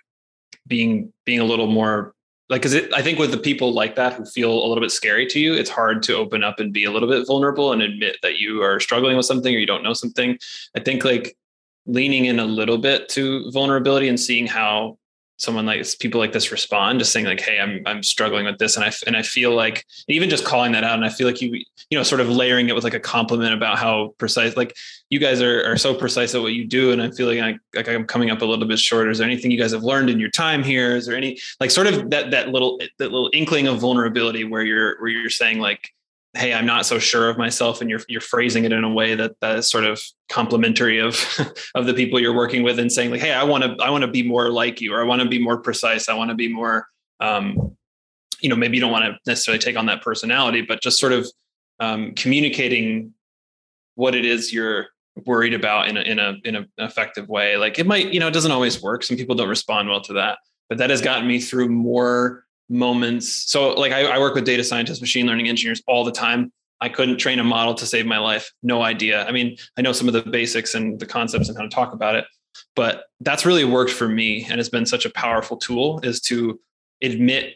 being being a little more like because i think with the people like that who feel a little bit scary to you it's hard to open up and be a little bit vulnerable and admit that you are struggling with something or you don't know something i think like leaning in a little bit to vulnerability and seeing how someone like people like this respond just saying like hey i'm i'm struggling with this. And i and i feel like even just calling that out and i feel like you you know sort of layering it with like a compliment about how precise like you guys are are so precise at what you do and i feel like I, like i'm coming up a little bit short. Is there anything you guys have learned in your time here? Is there any like sort of that that little that little inkling of vulnerability where you're where you're saying like hey i'm not so sure of myself and you're you're phrasing it in a way that that is sort of complimentary of of the people you're working with and saying like hey i want to i want to be more like you or i want to be more precise i want to be more um you know maybe you don't want to necessarily take on that personality but just sort of um, communicating what it is you're worried about in a in a in an effective way. Like it might you know it doesn't always work. Some people don't respond well to that but that has gotten me through more moments. So, like, I, I, work with data scientists, machine learning engineers all the time. I couldn't train a model to save my life. No idea. I mean, I know some of the basics and the concepts and how to talk about it, but that's really worked for me. And it's been such a powerful tool is to admit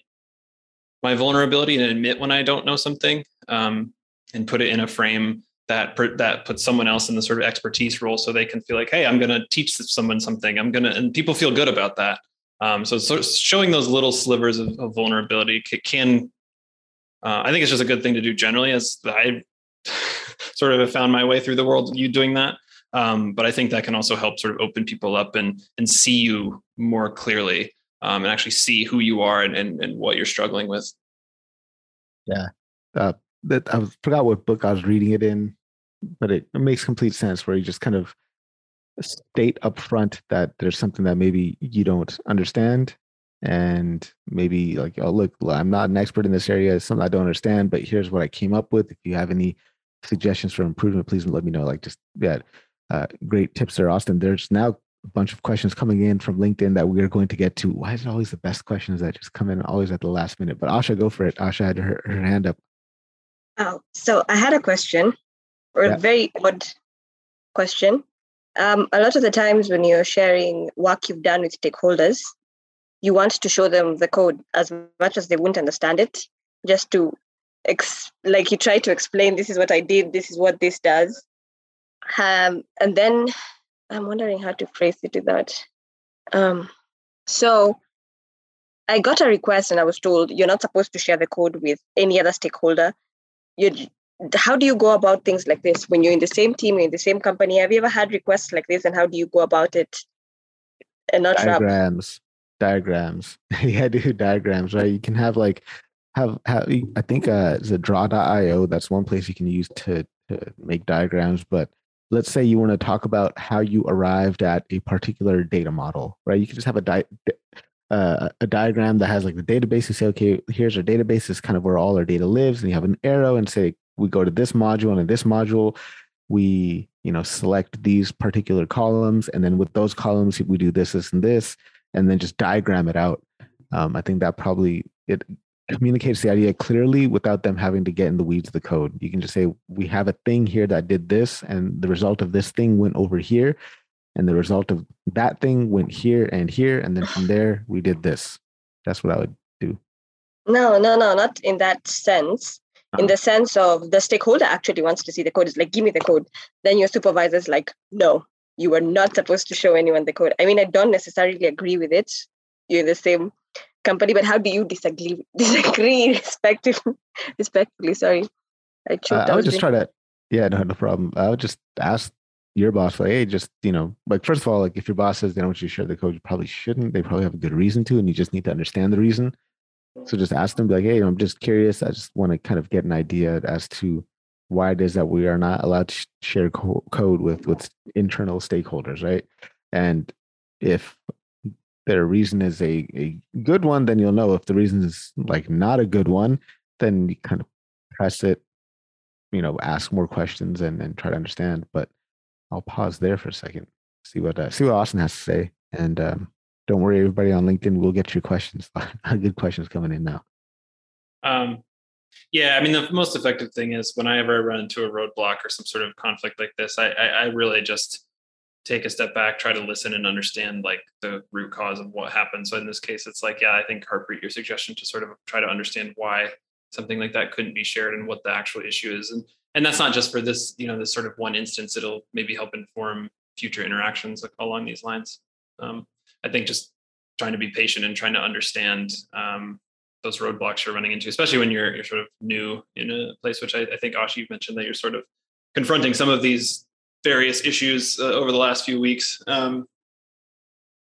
my vulnerability and admit when I don't know something um, and put it in a frame that that puts someone else in the sort of expertise role so they can feel like, hey, I'm going to teach someone something. I'm going to, and people feel good about that. Um, so of showing those little slivers of, of vulnerability can, uh, I think it's just a good thing to do generally as I sort of found my way through the world, you doing that. Um, but I think that can also help sort of open people up and, and see you more clearly um, and actually see who you are and, and, and what you're struggling with. Yeah. Uh, that I forgot what book I was reading it in, but it, it makes complete sense where you just kind of state up front that there's something that maybe you don't understand and maybe like oh look i'm not an expert in this area it's something i don't understand but here's what i came up with. If you have any suggestions for improvement please let me know like just yeah uh, great tips there austin. There's now a bunch of questions coming in from linkedin that we're going to get to. Why is it always the best questions that just come in always at the last minute? But asha go for it. Asha had her, her hand up. Oh so i had a question or yeah. a very odd question um, a lot of the times when you're sharing work you've done with stakeholders, you want to show them the code as much as they won't understand it, just to ex- like you try to explain this is what I did, this is what this does. Um, and then I'm wondering how to phrase it to that. Um, so I got a request and I was told you're not supposed to share the code with any other stakeholder. You, how do you go about things like this when you're in the same team, you're in the same company? Have you ever had requests like this, and how do you go about it? And not diagrams, diagrams. yeah, do diagrams, right? You can have like have have. I think uh, it's draw.io. That's one place you can use to to make diagrams, but let's say you want to talk about how you arrived at a particular data model, right? You can just have a di- uh, a diagram that has like the database You say, okay, here's our database. This is kind of where all our data lives. And you have an arrow and say, we go to this module and in this module, we, you know, select these particular columns. And then with those columns, we do this, this, and this, and then just diagram it out. Um, I think that probably it communicates the idea clearly without them having to get in the weeds of the code. You can just say, we have a thing here that did this, and the result of this thing went over here. And the result of that thing went here and here. And then from there, we did this. That's what I would do. No, no, no, not in that sense. In uh-huh. the sense of the stakeholder actually wants to see the code, is like, give me the code. Then your supervisor's like, no, you are not supposed to show anyone the code. I mean, I don't necessarily agree with it. You're in the same company, but how do you disagree disagree respectively respectfully? Sorry. I, uh, I would just try to yeah, no, no problem. I would just ask your boss, like, hey, just you know, like first of all, like if your boss says they don't want you to share the code, you probably shouldn't. They probably have a good reason to, and you just need to understand the reason. So just ask them, like, hey, I'm just curious. I just want to kind of get an idea as to why it is that we are not allowed to share co- code with with internal stakeholders, right? And if their reason is a, a good one, then you'll know. If the reason is like not a good one, then you kind of press it, you know, ask more questions and, and try to understand. But I'll pause there for a second, see what uh, see what Austin has to say, and um, don't worry, everybody on LinkedIn, we'll get your questions. good questions coming in now. Um, yeah, I mean, the most effective thing is whenever I run into a roadblock or some sort of conflict like this, I, I, I really just take a step back, try to listen and understand like the root cause of what happened. So in this case, it's like, yeah, I think Harpreet, your suggestion to sort of try to understand why something like that couldn't be shared and what the actual issue is. And and that's not just for this, you know, this sort of one instance. It'll maybe help inform future interactions along these lines. Um, I think just trying to be patient and trying to understand um, those roadblocks you're running into, especially when you're you're sort of new in a place. Which I, I think Ashi you've mentioned that you're sort of confronting some of these various issues uh, over the last few weeks. Um,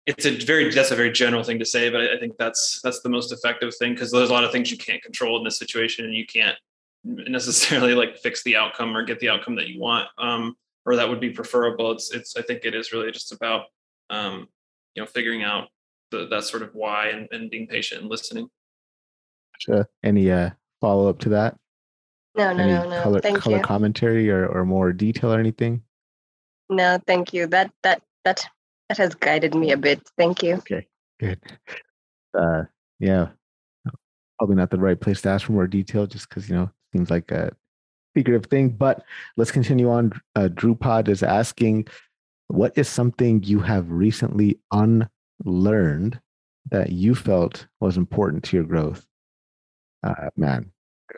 it's a very that's a very general thing to say, but I think that's that's the most effective thing because there's a lot of things you can't control in this situation, and you can't necessarily like fix the outcome or get the outcome that you want, um, or that would be preferable. It's it's I think it is really just about um, you know figuring out the, that sort of why and, and being patient and listening. Sure. Any uh, follow up to that? No, no, Any no, no. Color, Thank color you. commentary or, or more detail or anything? No, thank you. That that that that has guided me a bit. Thank you. Okay, good. Uh, yeah, probably not the right place to ask for more detail, just because you know seems like a secretive thing. But let's continue on. Uh, drew pod is asking, what is something you have recently unlearned that you felt was important to your growth? Uh, man,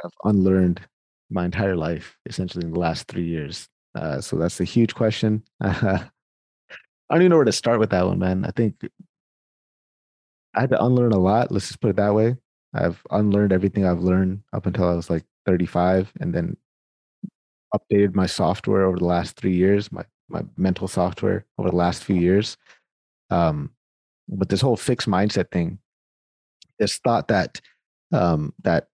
I've unlearned my entire life essentially in the last three years. Uh, so that's a huge question. I don't even know where to start with that one, man. I think I had to unlearn a lot. Let's just put it that way. I've unlearned everything I've learned up until I was like 35, and then updated my software over the last three years, my my mental software over the last few years. Um, but this whole fixed mindset thing, this thought that um, that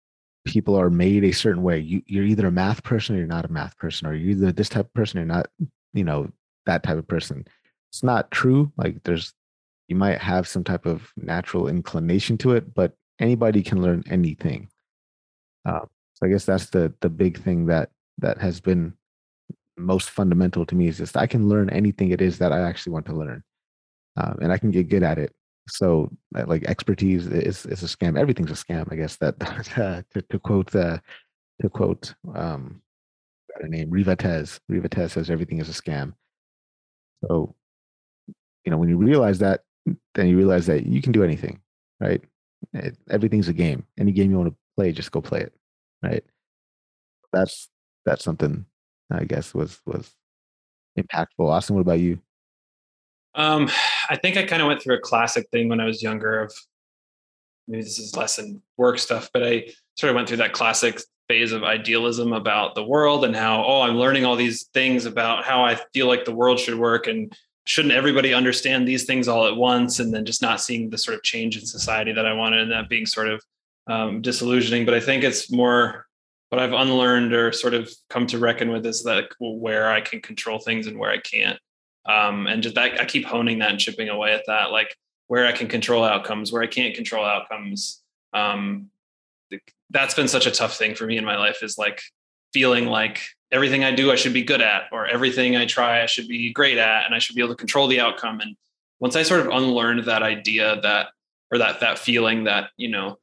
people are made a certain way. You, you're either a math person or you're not a math person, or you're either this type of person or not, you know, that type of person. It's not true. Like there's, you might have some type of natural inclination to it, but anybody can learn anything. Uh, so I guess that's the the big thing that that has been most fundamental to me is just I can learn anything it is that I actually want to learn, um, and I can get good at it. So like expertise is is a scam. Everything's a scam i guess that to, to quote uh, to quote um her name riva tez riva tez says everything is a scam. So you know when you realize that then you realize that you can do anything right? It, everything's a game. Any game you want to play just go play it right? That's that's something i guess was was impactful. Austin what about you? Um, I think I kind of went through a classic thing when I was younger of maybe this is less in work stuff, but I sort of went through that classic phase of idealism about the world and how, oh, I'm learning all these things about how I feel like the world should work and shouldn't everybody understand these things all at once? And then just not seeing the sort of change in society that I wanted and that being sort of um, disillusioning. But I think it's more what I've unlearned or sort of come to reckon with is that where I can control things and where I can't. Um, and just that I keep honing that and chipping away at that, like where I can control outcomes, where I can't control outcomes. Um, that's been such a tough thing for me in my life is like feeling like everything I do I should be good at, or everything I try I should be great at, and I should be able to control the outcome. And once I sort of unlearned that idea that or that that feeling that you know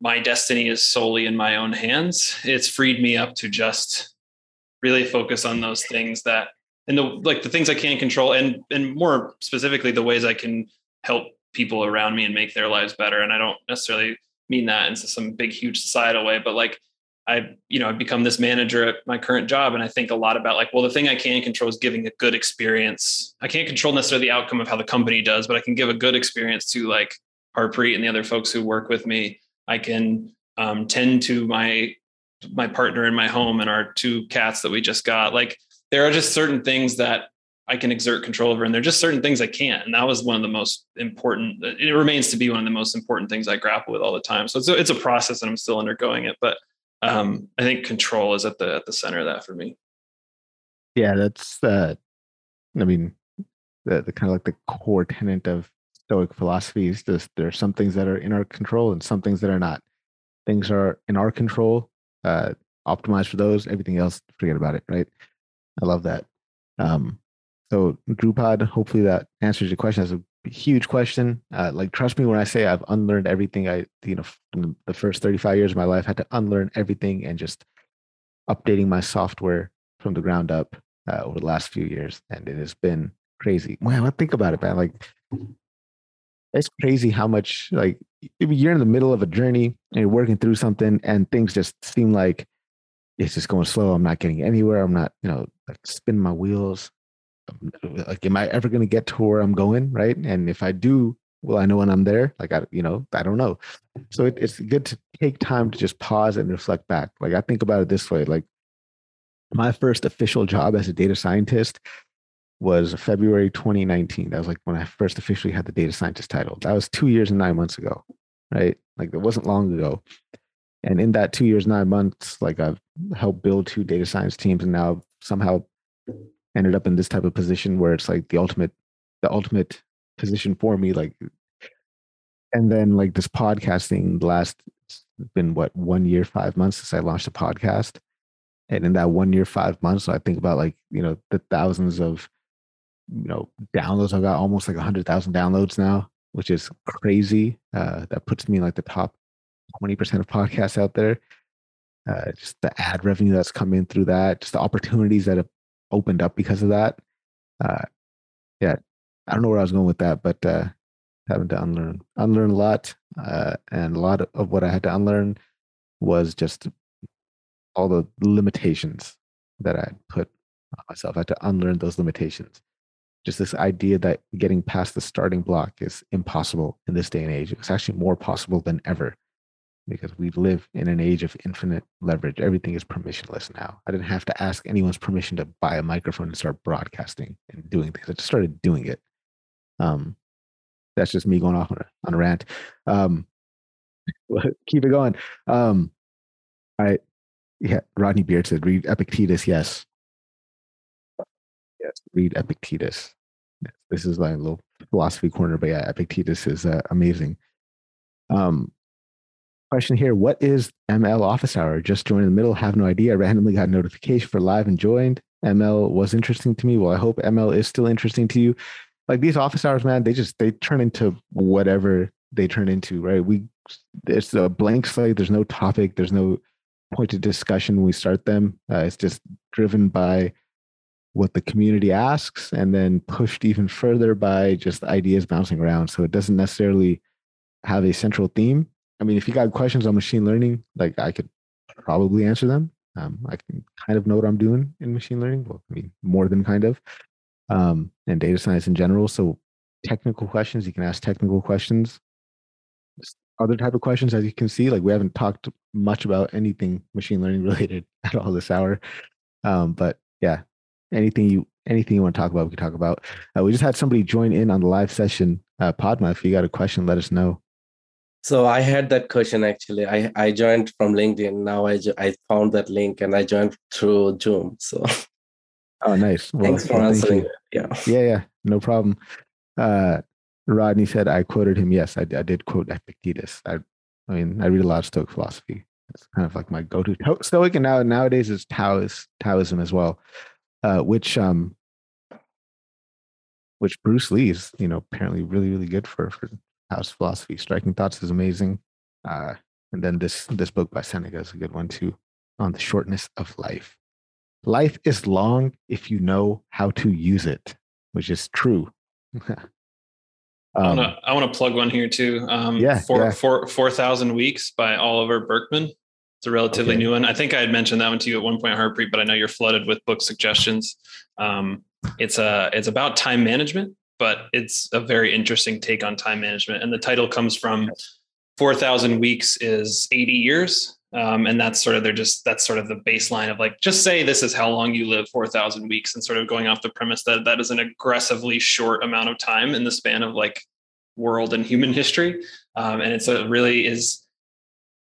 my destiny is solely in my own hands, it's freed me up to just really focus on those things that and the like the things I can control and and more specifically the ways I can help people around me and make their lives better. And I don't necessarily mean that in some big, huge societal way, but like I, you know, I've become this manager at my current job. And I think a lot about like, well, the thing I can control is giving a good experience. I can't control necessarily the outcome of how the company does, but I can give a good experience to like Harpreet and the other folks who work with me. I can um, tend to my my partner in my home and our two cats that we just got. Like there are just certain things that I can exert control over. And there are just certain things I can't. And that was one of the most important, it remains to be one of the most important things I grapple with all the time. So it's a, it's a process and I'm still undergoing it. But um, I think control is at the, at the center of that for me. Yeah, that's, uh, I mean, the, the kind of like the core tenet of Stoic philosophy is just there are some things that are in our control and some things that are not. Things are in our control, uh, optimize for those. Everything else, forget about it. Right. I love that. Um, so Drupad, hopefully that answers your question. That's a huge question. Uh, like, trust me when I say I've unlearned everything I, you know, the first 35 years of my life, had to unlearn everything and just updating my software from the ground up uh, over the last few years. And it has been crazy. Well, think about it, man. Like, it's crazy how much, like, you're in the middle of a journey and you're working through something and things just seem like it's just going slow. I'm not getting anywhere. I'm not, you know, like spinning my wheels like am i ever going to get to where i'm going right and if i do will i know when i'm there like i you know i don't know so it, it's good to take time to just pause and reflect back like i think about it this way like my first official job as a data scientist was february 2019 that was like when i first officially had the data scientist title. That was two years and nine months ago right? Like it wasn't long ago. And in that two years nine months like i've helped build two data science teams and now somehow ended up in this type of position where it's like the ultimate the ultimate position for me like and then like this podcasting last been what one year five months since i launched a podcast. And in that one year five months i think about like you know the thousands of you know downloads i've got almost like hundred thousand downloads now which is crazy uh, that puts me in like the top 20% of podcasts out there uh, just the ad revenue that's coming through that just the opportunities that have opened up because of that. Uh, yeah, I don't know where I was going with that, but uh, having to unlearn, unlearn a lot, uh, and a lot of what I had to unlearn was just all the limitations that I put on myself. I had to unlearn those limitations. Just this idea that getting past the starting block is impossible in this day and age. It's actually more possible than ever because we live in an age of infinite leverage. Everything is permissionless now. I didn't have to ask anyone's permission to buy a microphone and start broadcasting and doing things. I just started doing it. Um, that's just me going off on a, on a rant. Um, keep it going. Um, I, yeah, Rodney Beard said, read Epictetus. Yes. Yes, read Epictetus. This is like a little philosophy corner, but yeah, Epictetus is uh, amazing. Um, question here what is ml office hour? Just joined in the middle have no idea I randomly got a notification for live and joined. Ml was interesting to me. Well i hope ml is still interesting to you. Like these office hours man they just they turn into whatever they turn into right? We it's a blank slate. There's no topic. There's no point of discussion when we start them. Uh, it's just driven by what the community asks and then pushed even further by just ideas bouncing around so it doesn't necessarily have a central theme I mean, if you got questions on machine learning, like I could probably answer them. Um, I can kind of know what I'm doing in machine learning. Well, I mean, more than kind of. um, and data science in general. So technical questions, you can ask technical questions. Other type of questions, as you can see, like we haven't talked much about anything machine learning related at all this hour. Um, but yeah, anything you anything you want to talk about, we can talk about. Uh, we just had somebody join in on the live session. Uh, Padma, if you got a question, let us know. So I had that question actually. I, I joined from LinkedIn. Now I, I found that link and I joined through Zoom. So oh, nice. Well, Thanks for well, answering. Yeah. Yeah. Yeah. No problem. Uh, Rodney said I quoted him. Yes, I, I did quote Epictetus. I, I mean, I read a lot of Stoic philosophy. It's kind of like my go-to Stoic, and now nowadays is Taoist Taoism as well, uh, which um, which Bruce Lee's you know apparently really really good for for House philosophy. Striking Thoughts is amazing, uh, and then this this book by Seneca is a good one too on the shortness of life. Life is long if you know how to use it, which is true. Um, I want to I want to plug one here too. Um, yeah, four, yeah. Four, 4,000 Weeks by Oliver Burkeman. It's a relatively okay. new one. I think I had mentioned that one to you at one point, Harpreet, but I know you're flooded with book suggestions. Um, it's a it's about time management, but it's a very interesting take on time management. And the title comes from 4,000 weeks is 80 years. Um, and that's sort of they're just that's sort of the baseline of like just say this is how long you live 4000 weeks and sort of going off the premise that that is an aggressively short amount of time in the span of like world and human history um, and it's a really is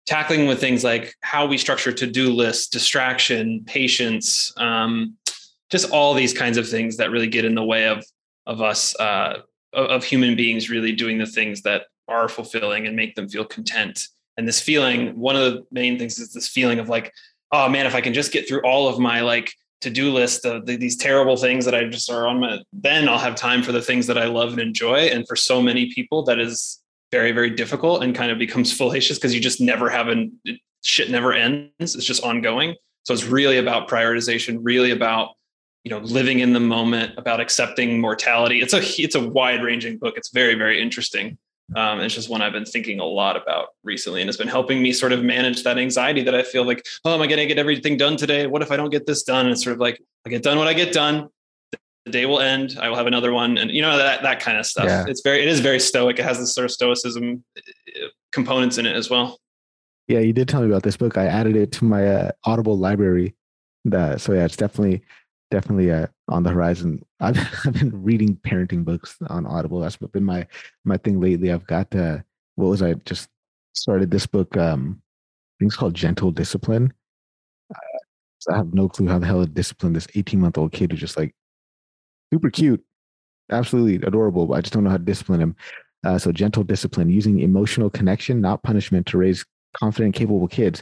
tackling with things like how we structure to-do lists distraction patience um, just all these kinds of things that really get in the way of of us uh, of human beings really doing the things that are fulfilling and make them feel content. And this feeling one of the main things is this feeling of like oh man if i can just get through all of my like to-do list of the, these terrible things that i just are on my then i'll have time for the things that i love and enjoy. And for so many people that is very very difficult and kind of becomes fallacious because you just never have an shit never ends it's just ongoing so it's really about prioritization really about you know living in the moment about accepting mortality it's a it's a wide ranging book it's very very interesting um, it's just one I've been thinking a lot about recently, and it's been helping me sort of manage that anxiety that I feel like, oh, am I going to get everything done today? What if I don't get this done? And it's sort of like, I get done what I get done. The day will end. I will have another one, and you know that that kind of stuff. Yeah. It's very, it is very stoic. It has this sort of stoicism uh, components in it as well. Yeah, you did tell me about this book. I added it to my uh, Audible library. The, so yeah, it's definitely definitely uh, on the horizon. I've, I've been reading parenting books on Audible. That's been my my thing lately. I've got uh, what was I just started this book? Um, I think it's called Gentle Discipline. I have no clue how the hell to discipline this 18 month old kid who's just like super cute, absolutely adorable, but I just don't know how to discipline him. Uh, so gentle discipline, using emotional connection, not punishment, to raise confident, capable kids.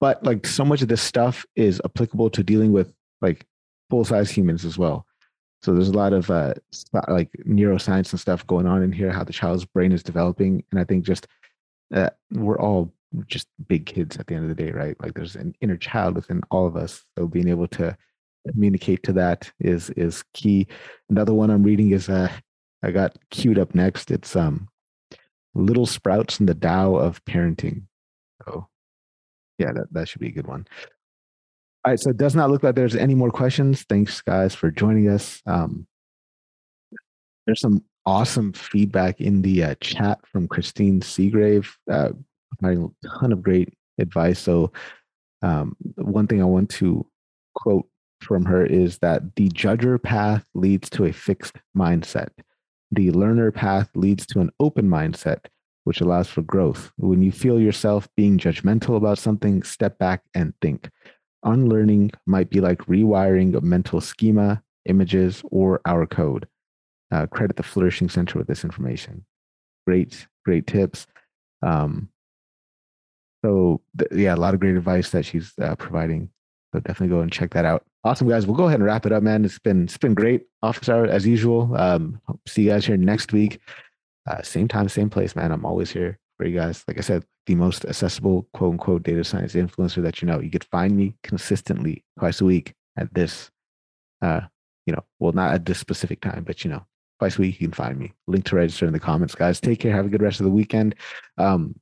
But like so much of this stuff is applicable to dealing with like full size humans as well. So there's a lot of uh, like neuroscience and stuff going on in here, how the child's brain is developing, and I think just uh, we're all just big kids at the end of the day, right? Like there's an inner child within all of us, so being able to communicate to that is is key. Another one I'm reading is uh, I got queued up next. It's um, Little Sprouts in the Tao of Parenting. So yeah, that, that should be a good one. All right, so it does not look like there's any more questions. Thanks, guys, for joining us. Um, there's some awesome feedback in the uh, chat from Christine Seagrave, uh, providing a ton of great advice. So, um, one thing I want to quote from her is that the judger path leads to a fixed mindset. The learner path leads to an open mindset, which allows for growth. When you feel yourself being judgmental about something, step back and think unlearning might be like rewiring a mental schema, images, or our code. Uh, credit the Flourishing Center with this information. Great, great tips. Um, so th- yeah, a lot of great advice that she's uh, providing. So definitely go and check that out. Awesome, guys. We'll go ahead and wrap it up, man. It's been it's been great. Office hour as usual. Um, see you guys here next week. Uh, same time, same place, man. I'm always here for you guys. Like I said, the most accessible quote unquote data science influencer that you know. You could find me consistently twice a week at this, uh, you know, well, not at this specific time, but you know, twice a week you can find me. Link to register in the comments, guys. Take care. Have a good rest of the weekend. Um,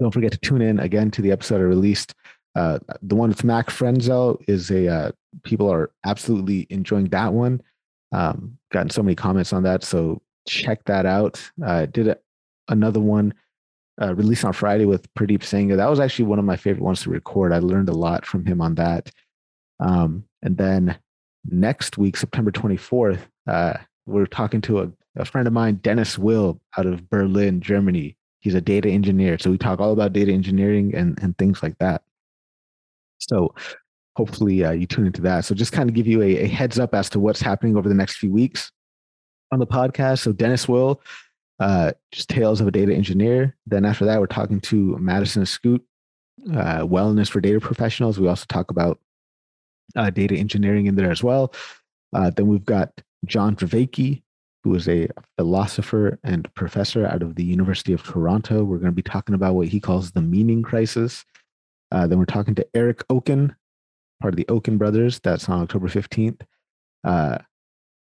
don't forget to tune in again to the episode I released. Uh, the one with Mac Frenzel is a uh, people are absolutely enjoying that one. Um, gotten so many comments on that, so check that out. Uh, did a, another one uh, released on Friday with Purdeep Sangha. That was actually one of my favorite ones to record. I learned a lot from him on that. Um, and then next week, September 24th, uh, we're talking to a, a friend of mine, Dennis Will, out of Berlin, Germany. He's a data engineer. So we talk all about data engineering and, and things like that. So hopefully uh, you tune into that. So just kind of give you a, a, heads up as to what's happening over the next few weeks on the podcast. So Dennis Will, uh, just Tales of a Data Engineer. Then after that, we're talking to Madison Schott, uh, Wellness for Data Professionals. We also talk about uh, data engineering in there as well. Uh, then we've got John Vervaeke, who is a philosopher and professor out of the University of Toronto. We're going to be talking about what he calls the meaning crisis. Uh, then we're talking to Eric Oken, part of the Oken brothers. That's on October 15th. Uh,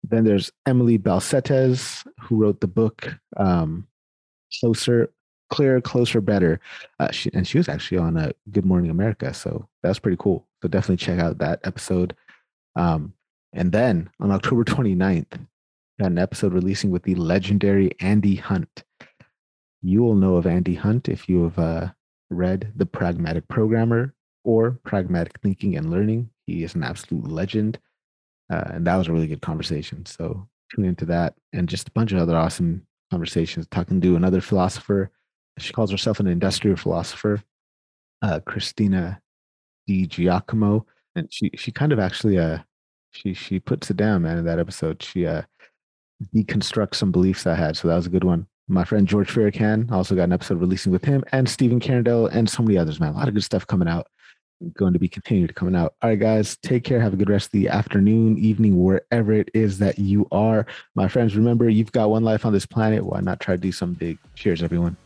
then there's Emily Balcetis, who wrote the book um, Closer, Clearer, Closer, Better. Uh, she, and she was actually on uh, Good Morning America. So that's pretty cool. So definitely check out that episode. Um, and then on October 29th, got an episode releasing with the legendary Andy Hunt. You will know of Andy Hunt if you have uh, read The Pragmatic Programmer or Pragmatic Thinking and Learning. He is an absolute legend. Uh, and that was a really good conversation. So tune into that and just a bunch of other awesome conversations. Talking to another philosopher. She calls herself an industrial philosopher, uh, Christina Di Giacomo. And she, she kind of actually uh, she she puts it down, man, in that episode. She uh deconstructs some beliefs I had. So that was a good one. My friend George Firican also got an episode releasing with him and Stephen Carandell and so many others, man. A lot of good stuff coming out. Going to be continued coming out. All right, guys, take care. Have a good rest of the afternoon, evening, wherever it is that you are. My friends, remember, you've got one life on this planet. Why not try to do something big? Cheers, everyone.